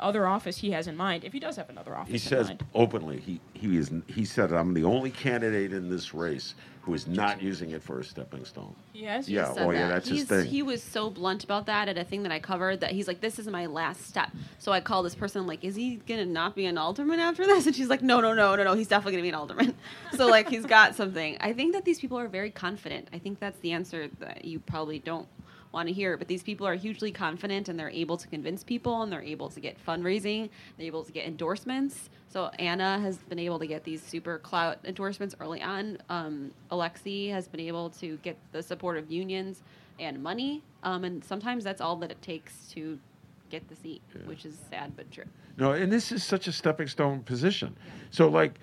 other office he has in mind. If he does have another office, He in says mind. openly he he is he said I'm the only candidate in this race who is not using it for a stepping stone. he has. Yeah, said oh yeah, that. that's his thing. He was so blunt about that at a thing that I covered that he's like, "This is my last step." So I called this person. I'm like, "Is he gonna not be an alderman after this?" And she's like, "No, no, no, no, no. He's definitely gonna be an alderman." so like, he's got something. I think that these people are very confident. I think that's the answer that you probably don't want to hear. But these people are hugely confident, and they're able to convince people, and they're able to get fundraising. They're able to get endorsements. So Anna has been able to get these super clout endorsements early on. Um, Alexi has been able to get the support of unions and money, um, and sometimes that's all that it takes to get the seat, which is sad but true. No, and this is such a stepping stone position. So, like,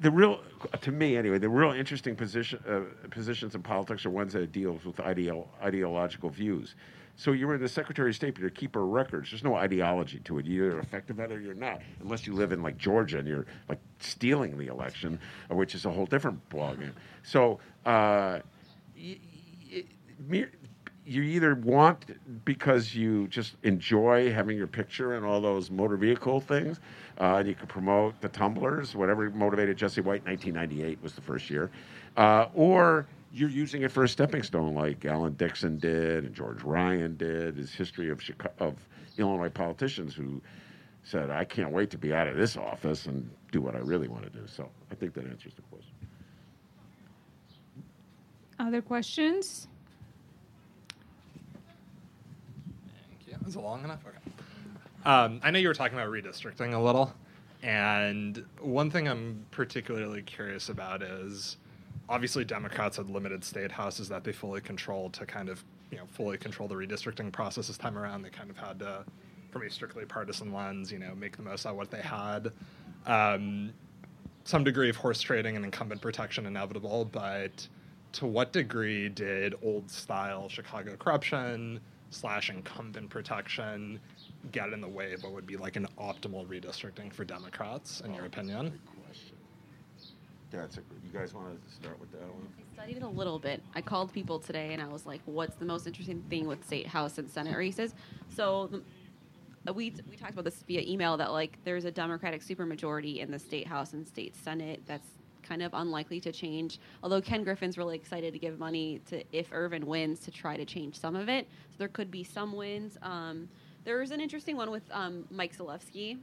the real, to me anyway, the real interesting position uh, positions in politics are ones that deals with ideal, ideological views. So you're in the Secretary of State, but you're keeper of records. There's no ideology to it. You're either effective at it or you're not, unless you live in like Georgia and you're like stealing the election, uh, which is a whole different ballgame. So. Uh, you either want because you just enjoy having your picture and all those motor vehicle things, uh, and you could promote the tumblers, whatever motivated Jesse White. 1998 was the first year, uh, or you're using it for a stepping stone, like Alan Dixon did and George Ryan did. His history of Chica- of Illinois politicians who said, "I can't wait to be out of this office and do what I really want to do." So I think that answers the question. Other questions? Yeah, is it long enough? Okay. Um, I know you were talking about redistricting a little, and one thing I'm particularly curious about is obviously Democrats had limited state houses that they fully controlled to kind of you know fully control the redistricting process this time around. They kind of had to, from a strictly partisan lens, you know, make the most out of what they had. Um, some degree of horse trading and incumbent protection inevitable, but to what degree did old style Chicago corruption slash incumbent protection get in the way of what would be like an optimal redistricting for Democrats, in your opinion? Good Question. That's a. Good. You guys want to start with that one? I studied it a little bit. I called people today and I was like, what's the most interesting thing with state house and senate races? So the, uh, we, we talked about this via email that like there's a Democratic supermajority in the state house and state senate that's kind of unlikely to change. Although Ken Griffin's really excited to give money to if Irvin wins to try to change some of it. So there could be some wins. Um, there's an interesting one with um, Mike Zalewski.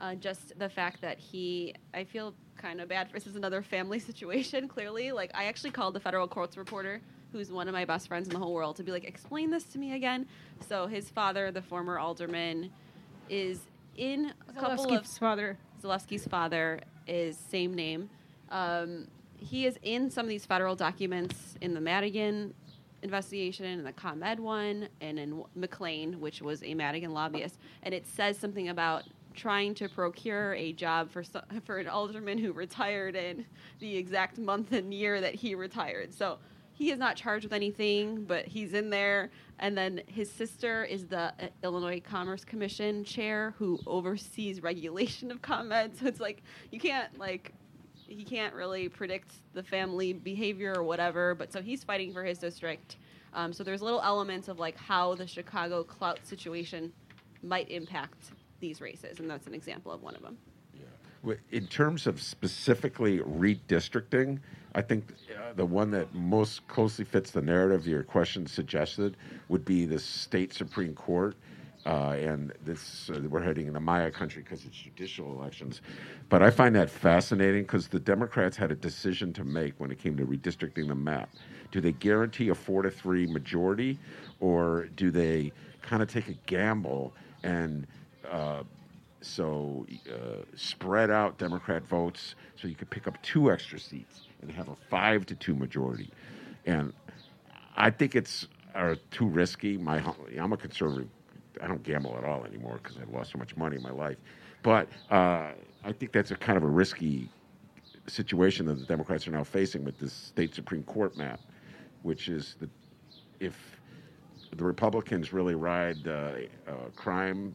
Uh, just the fact that he, I feel kind of bad. This is another family situation. Clearly, like I actually called the federal courts reporter, who's one of my best friends in the whole world, to be like, explain this to me again. So his father, the former alderman, is in a couple of Zalewski's father. Zalewski's father is same name. Um, he is in some of these federal documents in the Madigan investigation and the ComEd one, and in McClain, which was a Madigan lobbyist, and it says something about trying to procure a job for for an alderman who retired in the exact month and year that he retired. So he is not charged with anything, but he's in there. And then his sister is the uh, Illinois Commerce Commission chair who oversees regulation of ComEd. So it's like you can't like he can't really predict the family behavior or whatever. But so he's fighting for his district. Um, so there's little elements of like how the Chicago clout situation might impact these races, and that's an example of one of them. Wi- In terms of specifically redistricting, I think uh, the one that most closely fits the narrative your question suggested would be the state Supreme Court Uh, and this uh, we're heading into Maya country because it's judicial elections. But I find that fascinating because the Democrats had a decision to make when it came to redistricting the map. Do they guarantee a four to three majority, or do they kind of take a gamble and uh, so uh, spread out Democrat votes so you could pick up two extra seats and have a five to two majority? And I think it's are too risky. My I'm a conservative. I don't gamble at all anymore because I've lost so much money in my life. But uh, I think that's a kind of a risky situation that the Democrats are now facing with this state Supreme Court map, which is that if the Republicans really ride uh, uh, crime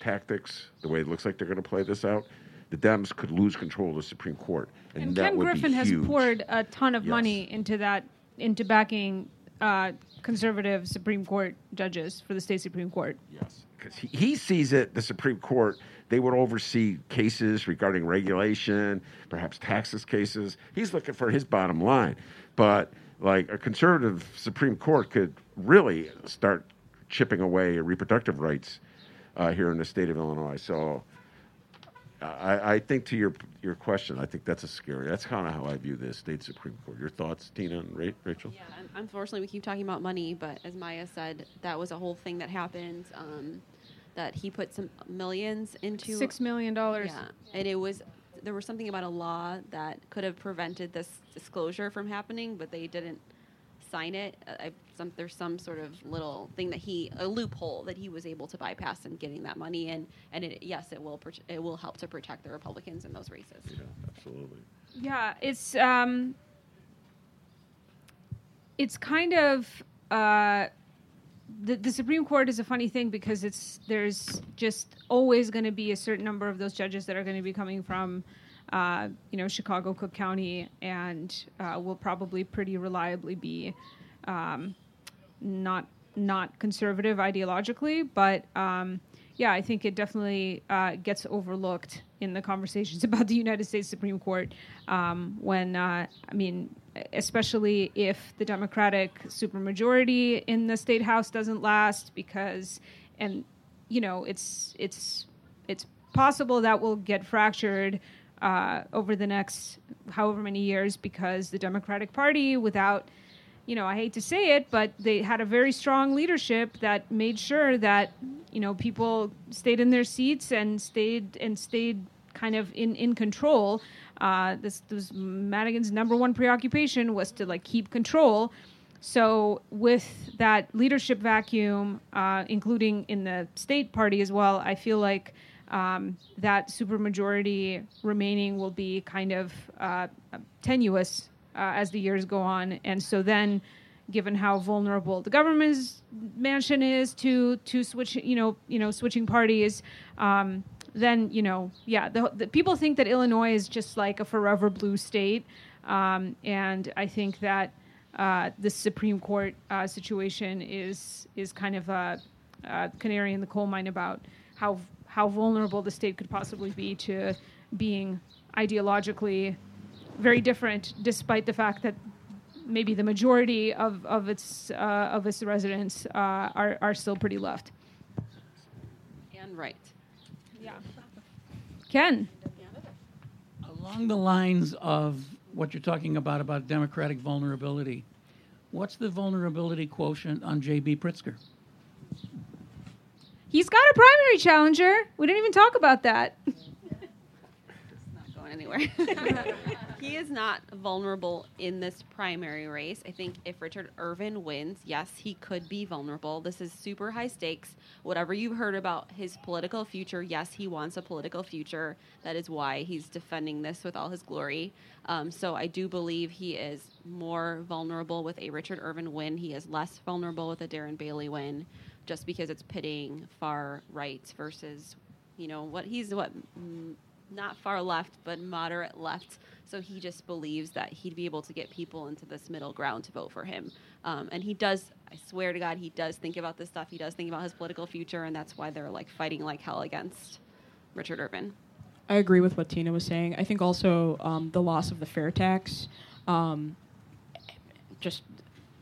tactics the way it looks like they're going to play this out, the Dems could lose control of the Supreme Court, and, And Ken Griffin has poured a ton of Yes. money into that, into backing uh, conservative Supreme Court judges for the state Supreme Court. Yes, because he, he sees it, the Supreme Court, they would oversee cases regarding regulation, perhaps taxes cases. He's looking for his bottom line. But like a conservative Supreme Court could really start chipping away reproductive rights uh, here in the state of Illinois. So I, I think to your your question, I think that's a scary. That's kind of how I view this state Supreme Court. Your thoughts, Tina and Ra- Rachel? Yeah, unfortunately, we keep talking about money, but as Maya said, that was a whole thing that happened. Um, that he put some millions into Six million dollars. Yeah, and it was there was something about a law that could have prevented this disclosure from happening, but they didn't sign it. Uh, I, some, there's some sort of little thing that he a loophole that he was able to bypass in getting that money in, and it, yes, it will prote- it will help to protect the Republicans in those races. Yeah, absolutely. Yeah, it's um, it's kind of uh, the the Supreme Court is a funny thing because it's there's just always going to be a certain number of those judges that are going to be coming from. Uh, you know, Chicago, Cook County, and uh, will probably pretty reliably be um, not not conservative ideologically, but um, yeah, I think it definitely uh, gets overlooked in the conversations about the United States Supreme Court um, when uh, I mean, especially if the Democratic supermajority in the state house doesn't last, because and you know it's it's it's possible that will get fractured uh, over the next however many years because the Democratic Party, without you know, I hate to say it, but they had a very strong leadership that made sure that you know people stayed in their seats and stayed and stayed kind of in in control. Uh, this, this Madigan's number one preoccupation was to like keep control. So with that leadership vacuum, uh, including in the state party as well, I feel like um, that supermajority remaining will be kind of uh, tenuous uh, as the years go on, and so then, given how vulnerable the government's mansion is to to switch, you know, you know, switching parties, um, then you know, yeah, the, the people think that Illinois is just like a forever blue state, um, and I think that uh, the Supreme Court uh, situation is is kind of a, a canary in the coal mine about how how vulnerable the state could possibly be to being ideologically very different, despite the fact that maybe the majority of, of its uh, of its residents uh, are are still pretty left. And right. Yeah. Ken. Along the lines of what you're talking about about democratic vulnerability, what's the vulnerability quotient on J.B. Pritzker? He's got a primary challenger. We didn't even talk about that. not going anywhere. he is not vulnerable in this primary race. I think if Richard Irvin wins, yes, he could be vulnerable. This is super high stakes. Whatever you've heard about his political future, yes, he wants a political future. That is why he's defending this with all his glory. Um, so I do believe he is more vulnerable with a Richard Irvin win. He is less vulnerable with a Darren Bailey win, just because it's pitting far right versus, you know, what he's what. Not far left, but moderate left. So he just believes that he'd be able to get people into this middle ground to vote for him. Um, and he does, I swear to God, he does think about this stuff. He does think about his political future, and that's why they're like fighting like hell against Richard Irvin. I agree with what Tina was saying. I think also um, the loss of the fair tax, um, just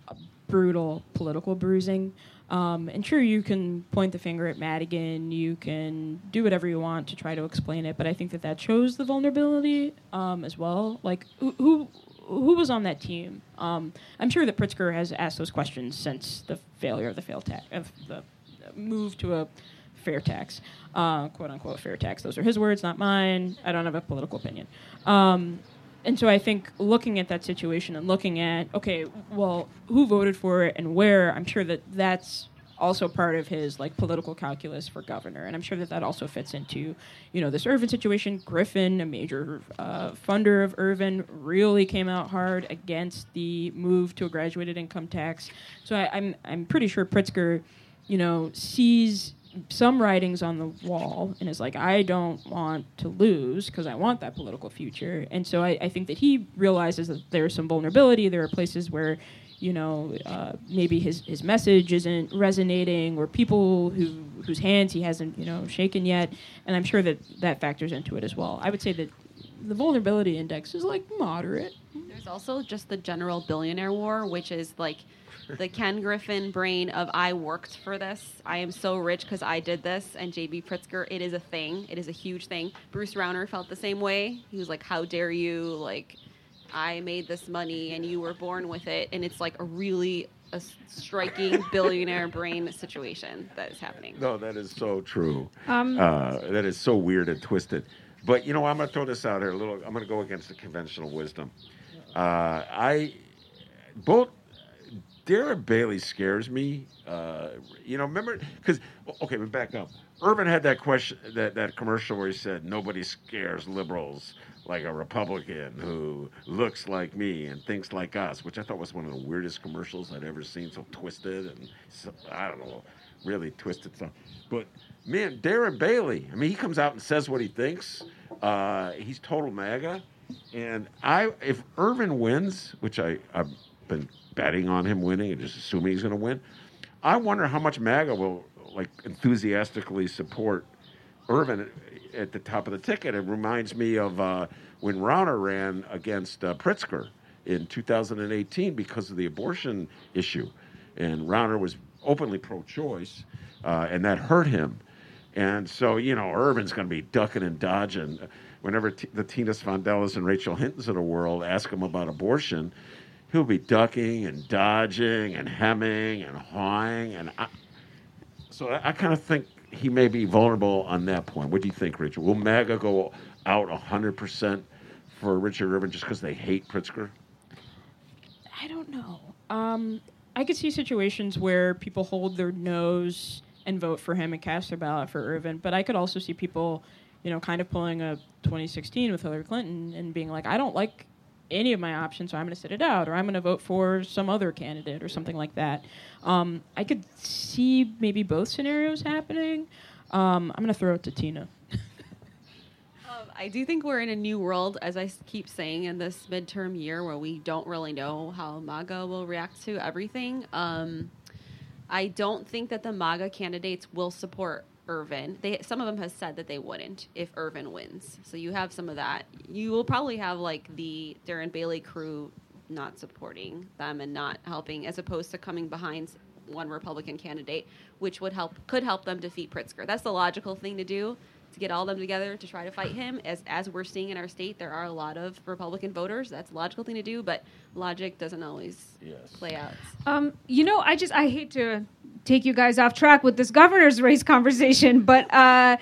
a brutal political bruising. Um, and sure, you can point the finger at Madigan, you can do whatever you want to try to explain it, but I think that that shows the vulnerability um, as well. Like, who, who who was on that team? Um, I'm sure that Pritzker has asked those questions since the failure of the fail tax of the move to a fair tax, uh, quote unquote fair tax. Those are his words, not mine. I don't have a political opinion. And so I think looking at that situation and looking at okay, well, who voted for it and where, I'm sure that that's also part of his like political calculus for governor, and I'm sure that that also fits into you know this Irvin situation. Griffin, a major uh, funder of Irvin, really came out hard against the move to a graduated income tax. So I, I'm I'm pretty sure Pritzker, you know, sees some writings on the wall and is like, I don't want to lose because I want that political future. And so I, I, think that he realizes that there's some vulnerability. There are places where, you know, uh, maybe his, his message isn't resonating or people who whose hands he hasn't, you know, shaken yet. And I'm sure that that factors into it as well. I would say that the vulnerability index is like moderate. There's also just the general billionaire war, which is like – the Ken Griffin brain of I worked for this. I am so rich because I did this. And JB Pritzker, it is a thing. It is a huge thing. Bruce Rauner felt the same way. He was like, How dare you? Like, I made this money and you were born with it. And it's like a really a striking billionaire brain situation that is happening. No, that is so true. Um, uh, that is so weird and twisted. But you know, I'm going to throw this out here a little. I'm going to go against the conventional wisdom. Uh, I both Darren Bailey scares me. Uh, you know, remember because okay, we back up. Irvin had that question, that that commercial where he said nobody scares liberals like a Republican who looks like me and thinks like us, which I thought was one of the weirdest commercials I'd ever seen. So twisted and so, I don't know, really twisted stuff. But man, Darren Bailey, I mean, he comes out and says what he thinks. Uh, he's total MAGA, and I if Irvin wins, which I I've been betting on him winning and just assuming he's going to win. I wonder how much MAGA will like enthusiastically support Irvin at the top of the ticket. It reminds me of uh, when Rauner ran against uh, Pritzker in 2018 because of the abortion issue, and Rauner was openly pro-choice, uh, and that hurt him. And so, you know, Irvin's going to be ducking and dodging. Whenever t- the Tina Sfondeles and Rachel Hintons of the world ask him about abortion, he'll be ducking and dodging and hemming and hawing, and I, so I, I kind of think he may be vulnerable on that point. What do you think, Richard? Will MAGA go out hundred percent for Richard Irvin just because they hate Pritzker? I don't know. Um, I could see situations where people hold their nose and vote for him and cast their ballot for Irvin, but I could also see people, you know, kind of pulling a 2016 with Hillary Clinton and being like, I don't like any of my options, so I'm going to sit it out, or I'm going to vote for some other candidate, or something like that. Um, I could see maybe both scenarios happening. Um, I'm going to throw it to Tina. um, I do think we're in a new world, as I keep saying, in this midterm year where we don't really know how MAGA will react to everything. Um, I don't think that the MAGA candidates will support Irvin. They some of them have said that they wouldn't if Irvin wins. So you have some of that. You will probably have like the Darren Bailey crew not supporting them and not helping, as opposed to coming behind one Republican candidate, which would help could help them defeat Pritzker. That's the logical thing to do to get all of them together to try to fight him. As as we're seeing in our state, there are a lot of Republican voters. That's a logical thing to do, but logic doesn't always yes. play out. Um, you know, I just I hate to take you guys off track with this governor's race conversation, but uh,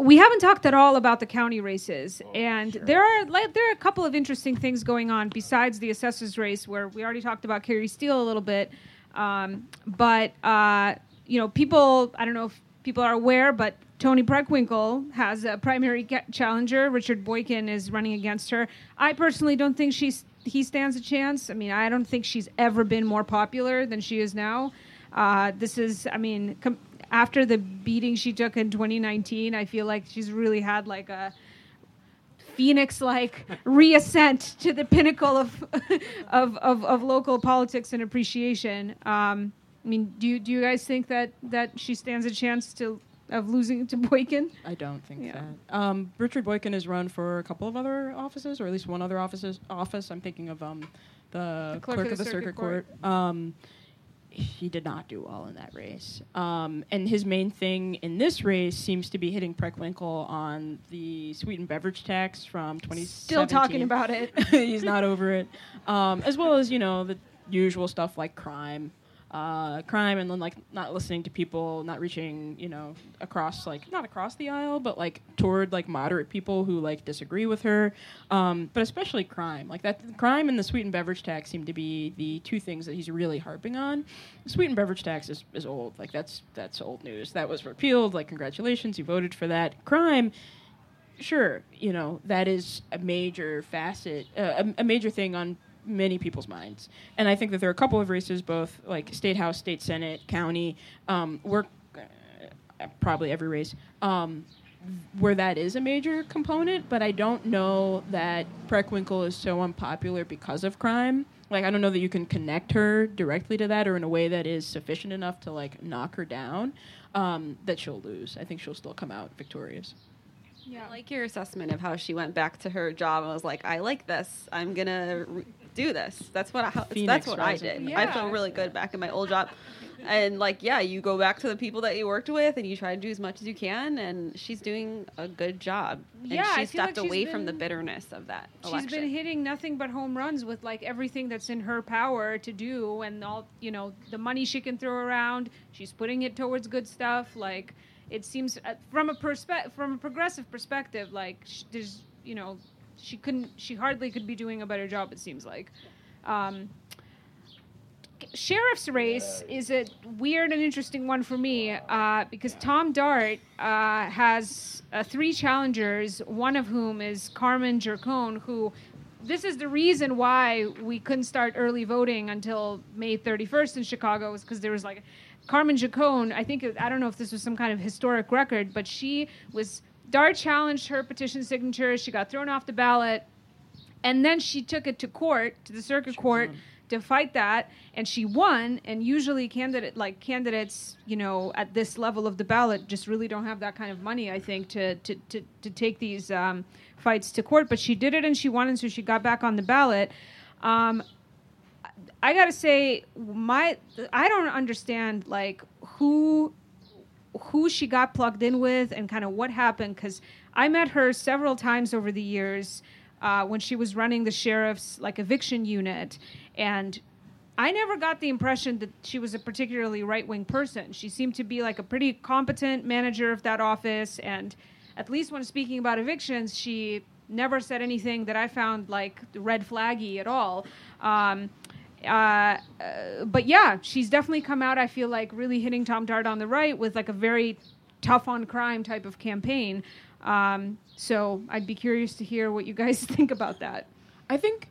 we haven't talked at all about the county races, oh, and sure. there are like, there are a couple of interesting things going on besides the assessors race, where we already talked about Kari Steele a little bit, um, but uh, you know, people I don't know if people are aware, but Toni Preckwinkle has a primary challenger. Richard Boykin is running against her. I personally don't think she's he stands a chance. I mean, I don't think she's ever been more popular than she is now. Uh, this is, I mean, com- after the beating she took in 2019, I feel like she's really had like a phoenix like reascent to the pinnacle of, of, of, of, local politics and appreciation. Um, I mean, do you, do you guys think that, that she stands a chance to of losing to Boykin? I don't think yeah. that. Um, Richard Boykin has run for a couple of other offices, or at least one other offices, office. I'm thinking of um, the, the, clerk, clerk, of the, Circuit, Circuit Court. Court. Um, he did not do well in that race. Um, and his main thing in this race seems to be hitting Preckwinkle on the sweetened beverage tax from 2017. Still talking about it. He's not over it. Um, as well as, you know, the usual stuff like crime. Uh, crime and then like not listening to people, not reaching, you know, across like not across the aisle, but like toward like moderate people who like disagree with her. Um, but especially crime, like that crime and the sweetened beverage tax seem to be the two things that he's really harping on. The sweetened beverage tax is, is old, like that's that's old news. That was repealed. Like congratulations, you voted for that. Crime sure, you know, that is a major facet, uh, a, a major thing on many people's minds. And I think that there are a couple of races, both like state house, state senate, county, um, where uh, probably every race, um, where that is a major component. But I don't know that Preckwinkle is so unpopular because of crime. Like I don't know that you can connect her directly to that or in a way that is sufficient enough to like knock her down. Um, that she'll lose. I think she'll still come out victorious. Yeah. I like your assessment of how she went back to her job and was like, I like this. I'm re- do this. That's what I, Phoenix that's what I did. I feel really good back in my old job. And like, yeah, you go back to the people that you worked with and you try to do as much as you can. And she's doing a good job. And Yeah, she like stepped she's away from the bitterness of that She's election. been hitting nothing but home runs with like everything that's in her power to do, and all you know the money she can throw around. She's putting it towards good stuff. Like it seems uh, from a perspe- from a progressive perspective, like sh- there's you know she couldn't she hardly could be doing a better job. It seems like. Um, sheriff's race is a weird and interesting one for me uh, because Tom Dart uh, has uh, three challengers, one of whom is Carmen Gercone, who this is the reason why we couldn't start early voting until May 31st in Chicago, was because there was like Carmen Gercone. I think I don't know if this was some kind of historic record, but she was Dart challenged her petition signature. She got thrown off the ballot. And then she took it to court to the circuit court to fight that. And she won. And usually candidate like candidates you know at this level of the ballot just really don't have that kind of money i think to to to, to take these um, fights to court. But she did it and she won. And so she got back on the ballot. Um, i gotta say my i don't understand like who who she got plugged in with and kind of what happened because I met her several times over the years uh, when she was running the sheriff's like eviction unit, and I never got the impression that she was a particularly right wing person. She seemed to be like a pretty competent manager of that office, and at least when speaking about evictions, she never said anything that I found like red flaggy at all. Um, uh, but yeah, she's definitely come out. I feel like really hitting Tom Dart on the right with like a very tough on crime type of campaign. Um, so I'd be curious to hear what you guys think about that. I think,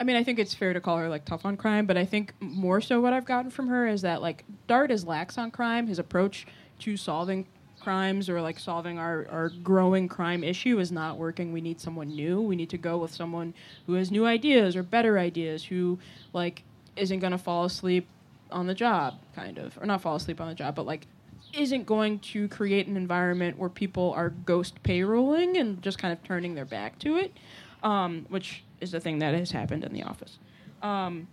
I mean, I think it's fair to call her like tough on crime, but I think more so what I've gotten from her is that like Dart is lax on crime. His approach to solving crimes or like solving our, our growing crime issue is not working. We need someone new. We need to go with someone who has new ideas or better ideas, who like isn't going to fall asleep on the job, kind of, or not fall asleep on the job, but like isn't going to create an environment where people are ghost payrolling and just kind of turning their back to it, um, which is the thing that has happened in the office. Um,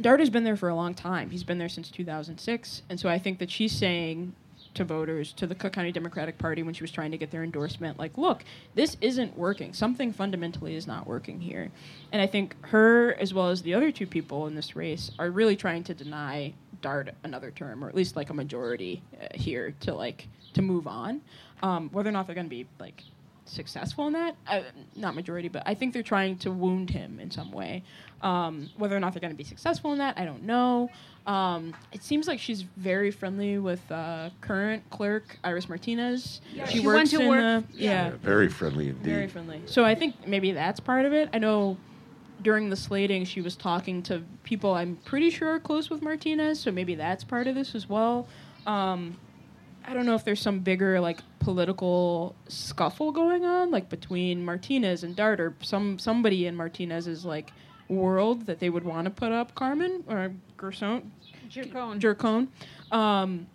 Dart has been there for a long time. He's been there since 2006, and so I think that she's saying to voters, to the Cook County Democratic Party when she was trying to get their endorsement, like, look, this isn't working. Something fundamentally is not working here. And I think her, as well as the other two people in this race, are really trying to deny Dart another term, or at least like a majority uh, here to like to move on. Um, whether or not they're going to be like successful in that, uh, not majority, but I think they're trying to wound him in some way. Um, whether or not they're going to be successful in that, I don't know. Um, it seems like she's very friendly with uh, current clerk Iris Martinez. Yeah, she, she works went to in work- the yeah, Yeah, very friendly indeed. very friendly. So I think maybe that's part of it. I know during the slating she was talking to people I'm pretty sure are close with Martinez, so maybe that's part of this as well. Um, I don't know if there's some bigger like political scuffle going on, like between Martinez and Dart, or some somebody in Martinez's like world that they would want to put up Carmen or Gerson Gercone. Gercone. Um,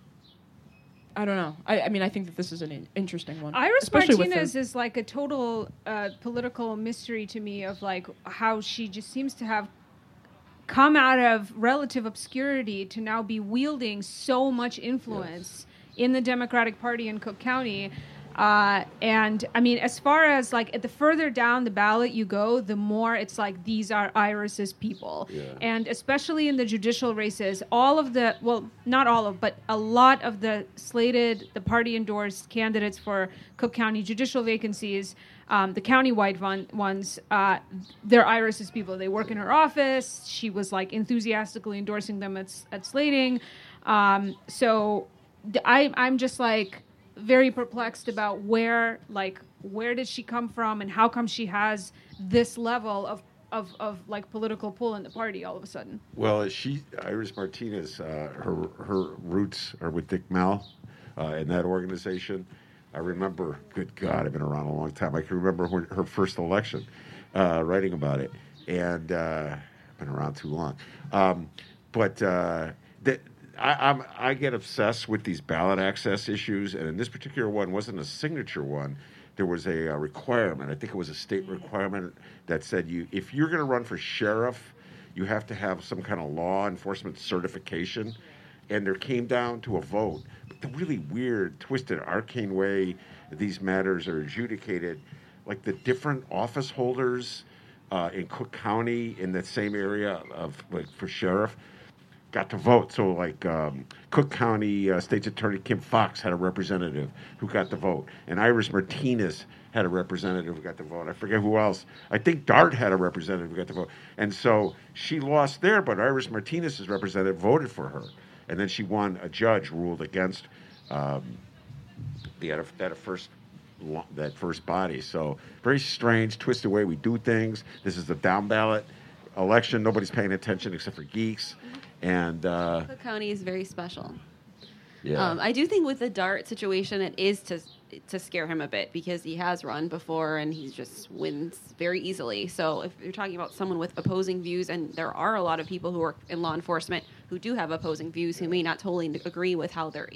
I don't know. I, I mean, I think that this is an in- interesting one. Iris especially Martinez is like a total uh, political mystery to me of like how she just seems to have come out of relative obscurity to now be wielding so much influence in the Democratic Party in Cook County. Uh, and I mean, as far as like at the further down the ballot you go, the more it's like these are Iris's people. Yeah. And especially in the judicial races, all of the, well, not all of, but a lot of the slated, the party endorsed candidates for Cook County judicial vacancies, um, the countywide one, ones, uh, they're Iris's people. They work in her office. She was like enthusiastically endorsing them at, at slating. Um, so I, I'm just like, very perplexed about where like where did she come from and how come she has this level of of, of like political pull in the party all of a sudden Well, she Iris Martinez, uh, her her roots are with Dick Mell, uh, in that organization. I remember, good God, I've been around a long time. I can remember her first election, uh, writing about it, and uh, been around too long. Um, but uh, that. I, I'm, I get obsessed with these ballot access issues, and in this particular one wasn't a signature one. There was a, uh requirement. I think it was a state requirement that said you, if you're going to run for sheriff, you have to have some kind of law enforcement certification. And there came down to a vote. But the really weird, twisted, arcane way these matters are adjudicated, like the different office holders uh, in Cook County in that same area of like for sheriff got to vote. So, like um, Cook County uh, State's Attorney Kim Foxx had a representative who got the vote, and Iris Martinez had a representative who got the vote. I forget who else. I think Dart had a representative who got the vote, and so she lost there, but Iris Martinez's representative voted for her, and then she won. A judge ruled against um, the that, first that first body. So very strange, twisted way we do things. This is the down ballot election. Nobody's paying attention except for geeks. And uh, Cook County is very special. yeah, Um, I do think with the Dart situation, it is to to scare him a bit because he has run before and he just wins very easily. So if you're talking about someone with opposing views, and there are a lot of people who work in law enforcement who do have opposing views who may not totally agree with how their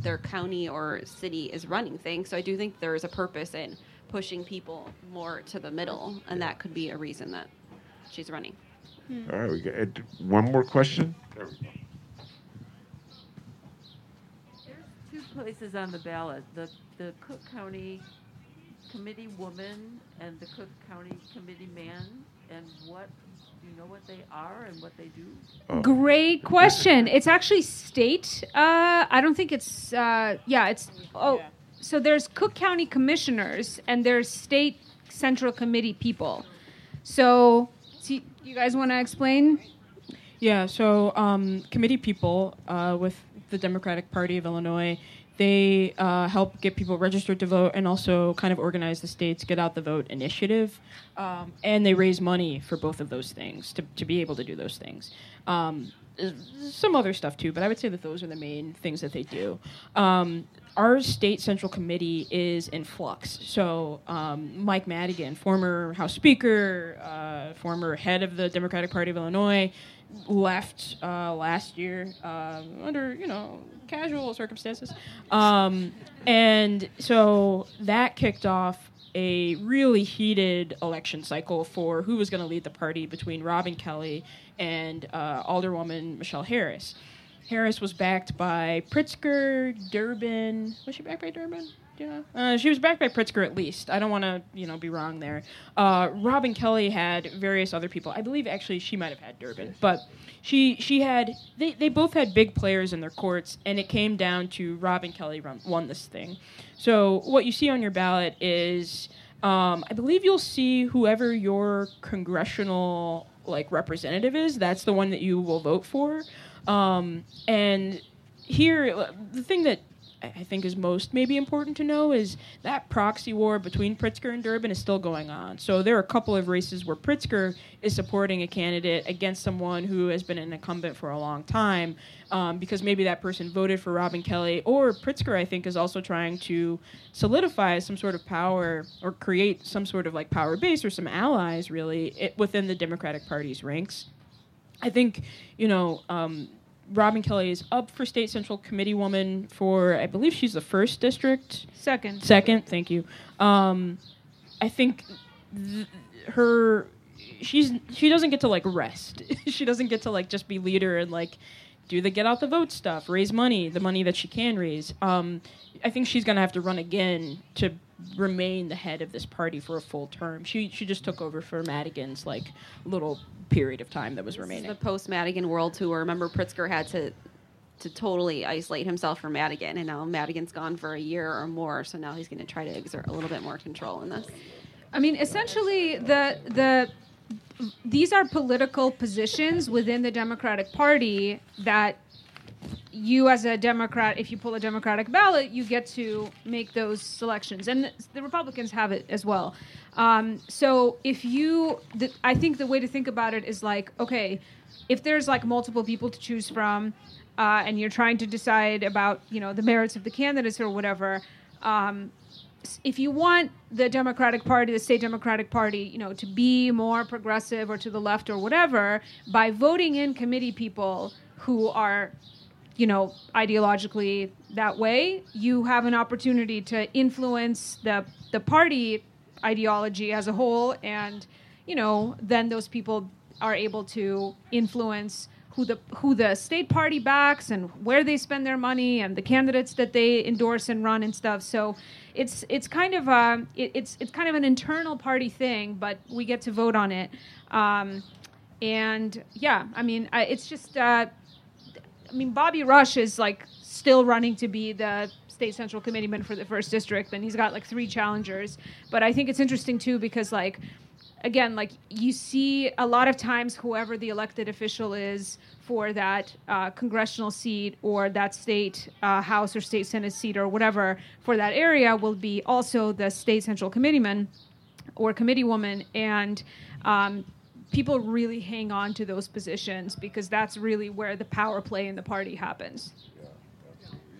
their county or city is running things. So I do think there is a purpose in pushing people more to the middle, and that could be a reason that she's running. All right. We got uh, one more question. There we go. There's two places on the ballot, the, the Cook County Committee woman and the Cook County Committee man, and what, do you know what they are and what they do? Oh. great question it's actually state uh, i don't think it's uh, yeah it's oh so there's cook county commissioners and there's state central committee people so see, you guys want to explain Yeah, so um, committee people uh, with the Democratic Party of Illinois, they uh, help get people registered to vote and also kind of organize the state's Get Out the Vote initiative. Um, and they raise money for both of those things to, to be able to do those things. Um, some other stuff too, but I would say that those are the main things that they do. Um, our state central committee is in flux. So um, Mike Madigan, former House Speaker, uh, former head of the Democratic Party of Illinois, left uh, last year uh, under you know casual circumstances, um, and so that kicked off a really heated election cycle for who was going to lead the party between Robin Kelly and uh, Alderwoman Michelle Harris. Harris was backed by Pritzker, Durbin. Was she backed by Durbin? Yeah, uh, she was backed by Pritzker at least. I don't want to, you know, be wrong there. Uh, Robin Kelly had various other people. I believe actually she might have had Durbin, but she she had they, they both had big players in their courts, and it came down to Robin Kelly run, won this thing. So what you see on your ballot is, um, I believe you'll see whoever your congressional like representative is. That's the one that you will vote for. Um, and here, the thing that I think is most maybe important to know is that proxy war between Pritzker and Durbin is still going on. So there are a couple of races where Pritzker is supporting a candidate against someone who has been an incumbent for a long time, um, because maybe that person voted for Robin Kelly, or Pritzker I think is also trying to solidify some sort of power or create some sort of like power base or some allies really it, within the Democratic Party's ranks. I think, you know, um, Robin Kelly is up for state central committee woman for, I believe she's the first district. second Second, thank you. Um, I think th- her she's she doesn't get to like rest. she doesn't get to like just be leader and like do the get out the vote stuff, raise money, the money that she can raise. Um, I think she's gonna have to run again to remain the head of this party for a full term. She she just took over for Madigan's like little period of time that was remaining. The post Madigan World Tour. Remember, Pritzker had to to totally isolate himself from Madigan, and now Madigan's gone for a year or more. So now he's going to try to exert a little bit more control in this. I mean, essentially, the the these are political positions within the Democratic Party that you, as a Democrat, if you pull a Democratic ballot, you get to make those selections, and the Republicans have it as well. Um, so if you, the, I think the way to think about it is like, okay, if there's like multiple people to choose from, uh, and you're trying to decide about you know the merits of the candidates or whatever. Um, if you want the Democratic Party, the state Democratic Party, you know, to be more progressive or to the left or whatever, by voting in committee people who are, you know, ideologically that way, you have an opportunity to influence the the party ideology as a whole, and you know, then those people are able to influence who the who the state party backs and where they spend their money and the candidates that they endorse and run and stuff. So it's it's kind of a it, it's it's kind of an internal party thing, but we get to vote on it. Um, and yeah, I mean, I, it's just uh, I mean, Bobby Rush is like still running to be the state central committeeman for the first district, and he's got like three challengers. But I think it's interesting too because like again, like you see a lot of times, whoever the elected official is for that uh, congressional seat or that state uh, House or state Senate seat or whatever for that area will be also the state central committeeman or committee woman. And um, people really hang on to those positions because that's really where the power play in the party happens.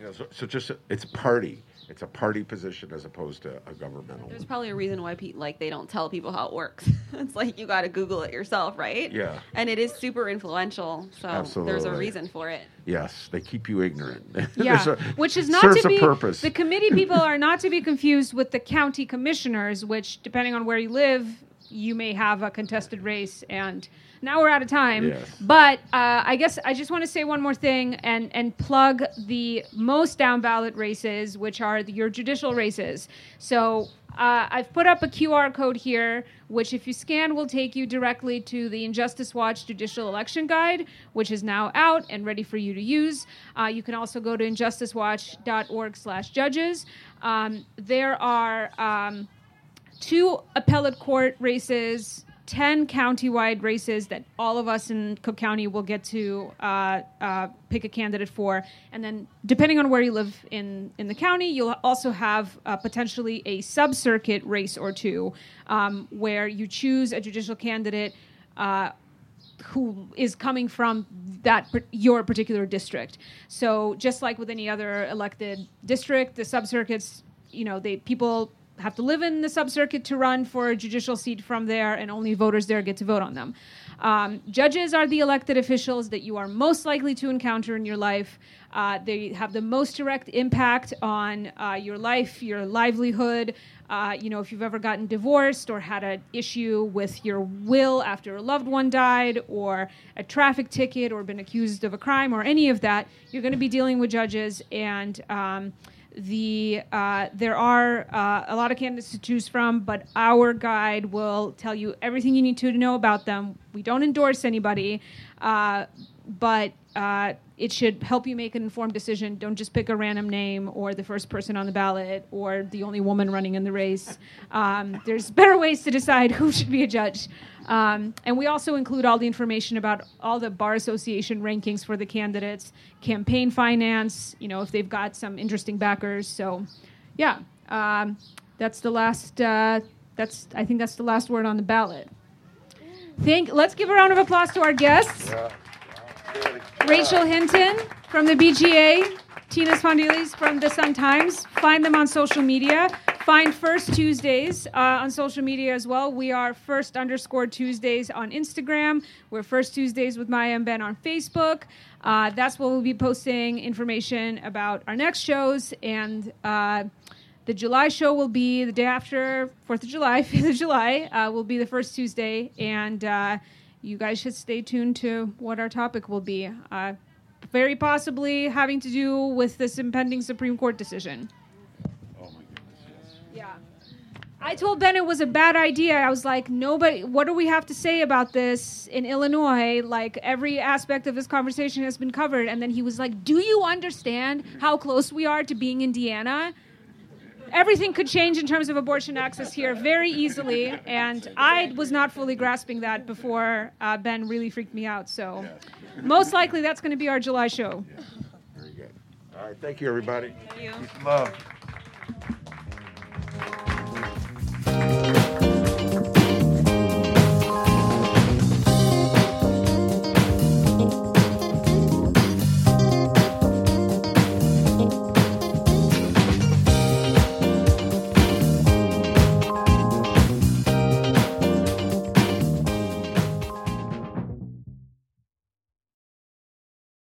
Yeah, so, so just it's a party. It's a party position as opposed to a governmental. There's probably a reason why pe- like they don't tell people how it works. it's like you got to Google it yourself, right? Yeah. And it is super influential, so there's a reason for it. Yes, they keep you ignorant. Yeah, a- which is not to be a purpose. the committee people are not to be confused with the county commissioners, which depending on where you live, you may have a contested race. And now we're out of time, Yes. but uh, I guess I just want to say one more thing and and plug the most down ballot races, which are the, your judicial races. So. Uh, I've put up a QR code here, which, if you scan, will take you directly to the Injustice Watch Judicial Election Guide, which is now out and ready for you to use. Uh, you can also go to injusticewatch.org/judges. Um, there are um, two appellate court races, 10 countywide races that all of us in Cook County will get to uh, uh, pick a candidate for. And then, depending on where you live in, in the county, you'll also have uh, potentially a sub circuit race or two um, where you choose a judicial candidate. Uh, who is coming from that your particular district. So just like with any other elected district, the subcircuits, you know, they people have to live in the subcircuit to run for a judicial seat from there, and only voters there get to vote on them. Um, judges are the elected officials that you are most likely to encounter in your life. Uh, they have the most direct impact on uh, your life, your livelihood. Uh, you know, if you've ever gotten divorced or had an issue with your will after a loved one died, or a traffic ticket, or been accused of a crime, or any of that, you're going to be dealing with judges. And um, the uh, there are uh, a lot of candidates to choose from, but our guide will tell you everything you need to know about them. We don't endorse anybody, uh, but uh, it should help you make an informed decision. Don't just pick a random name or the first person on the ballot or the only woman running in the race. Um, there's better ways to decide who should be a judge. Um, and we also include all the information about all the bar association rankings for the candidates, campaign finance, you know, if they've got some interesting backers. So, yeah, um, that's the last. Uh, that's I think that's the last word on the ballot. Thank. Let's give a round of applause to our guests. Rachel Hinton from the BGA, Tina Sfondeles from the Sun Times. Find them on social media. Find First Tuesdays uh, on social media as well. We are First underscore Tuesdays on Instagram. We're First Tuesdays with Maya and Ben on Facebook. Uh, that's where we'll be posting information about our next shows and uh, The July show will be the day after Fourth of July, Fifth of July. Uh, will be the first Tuesday, and uh, you guys should stay tuned to what our topic will be. Uh, very possibly having to do with this impending Supreme Court decision. Yeah. I told Ben it was a bad idea. I was like, nobody, what do we have to say about this in Illinois? Like, every aspect of this conversation has been covered. And then he was like, Do you understand how close we are to being Indiana? everything could change in terms of abortion access here very easily, and I was not fully grasping that before uh, Ben really freaked me out. So, most likely that's going to be our July show. Yeah. Very good. All right, thank you, everybody. Thank you. Love.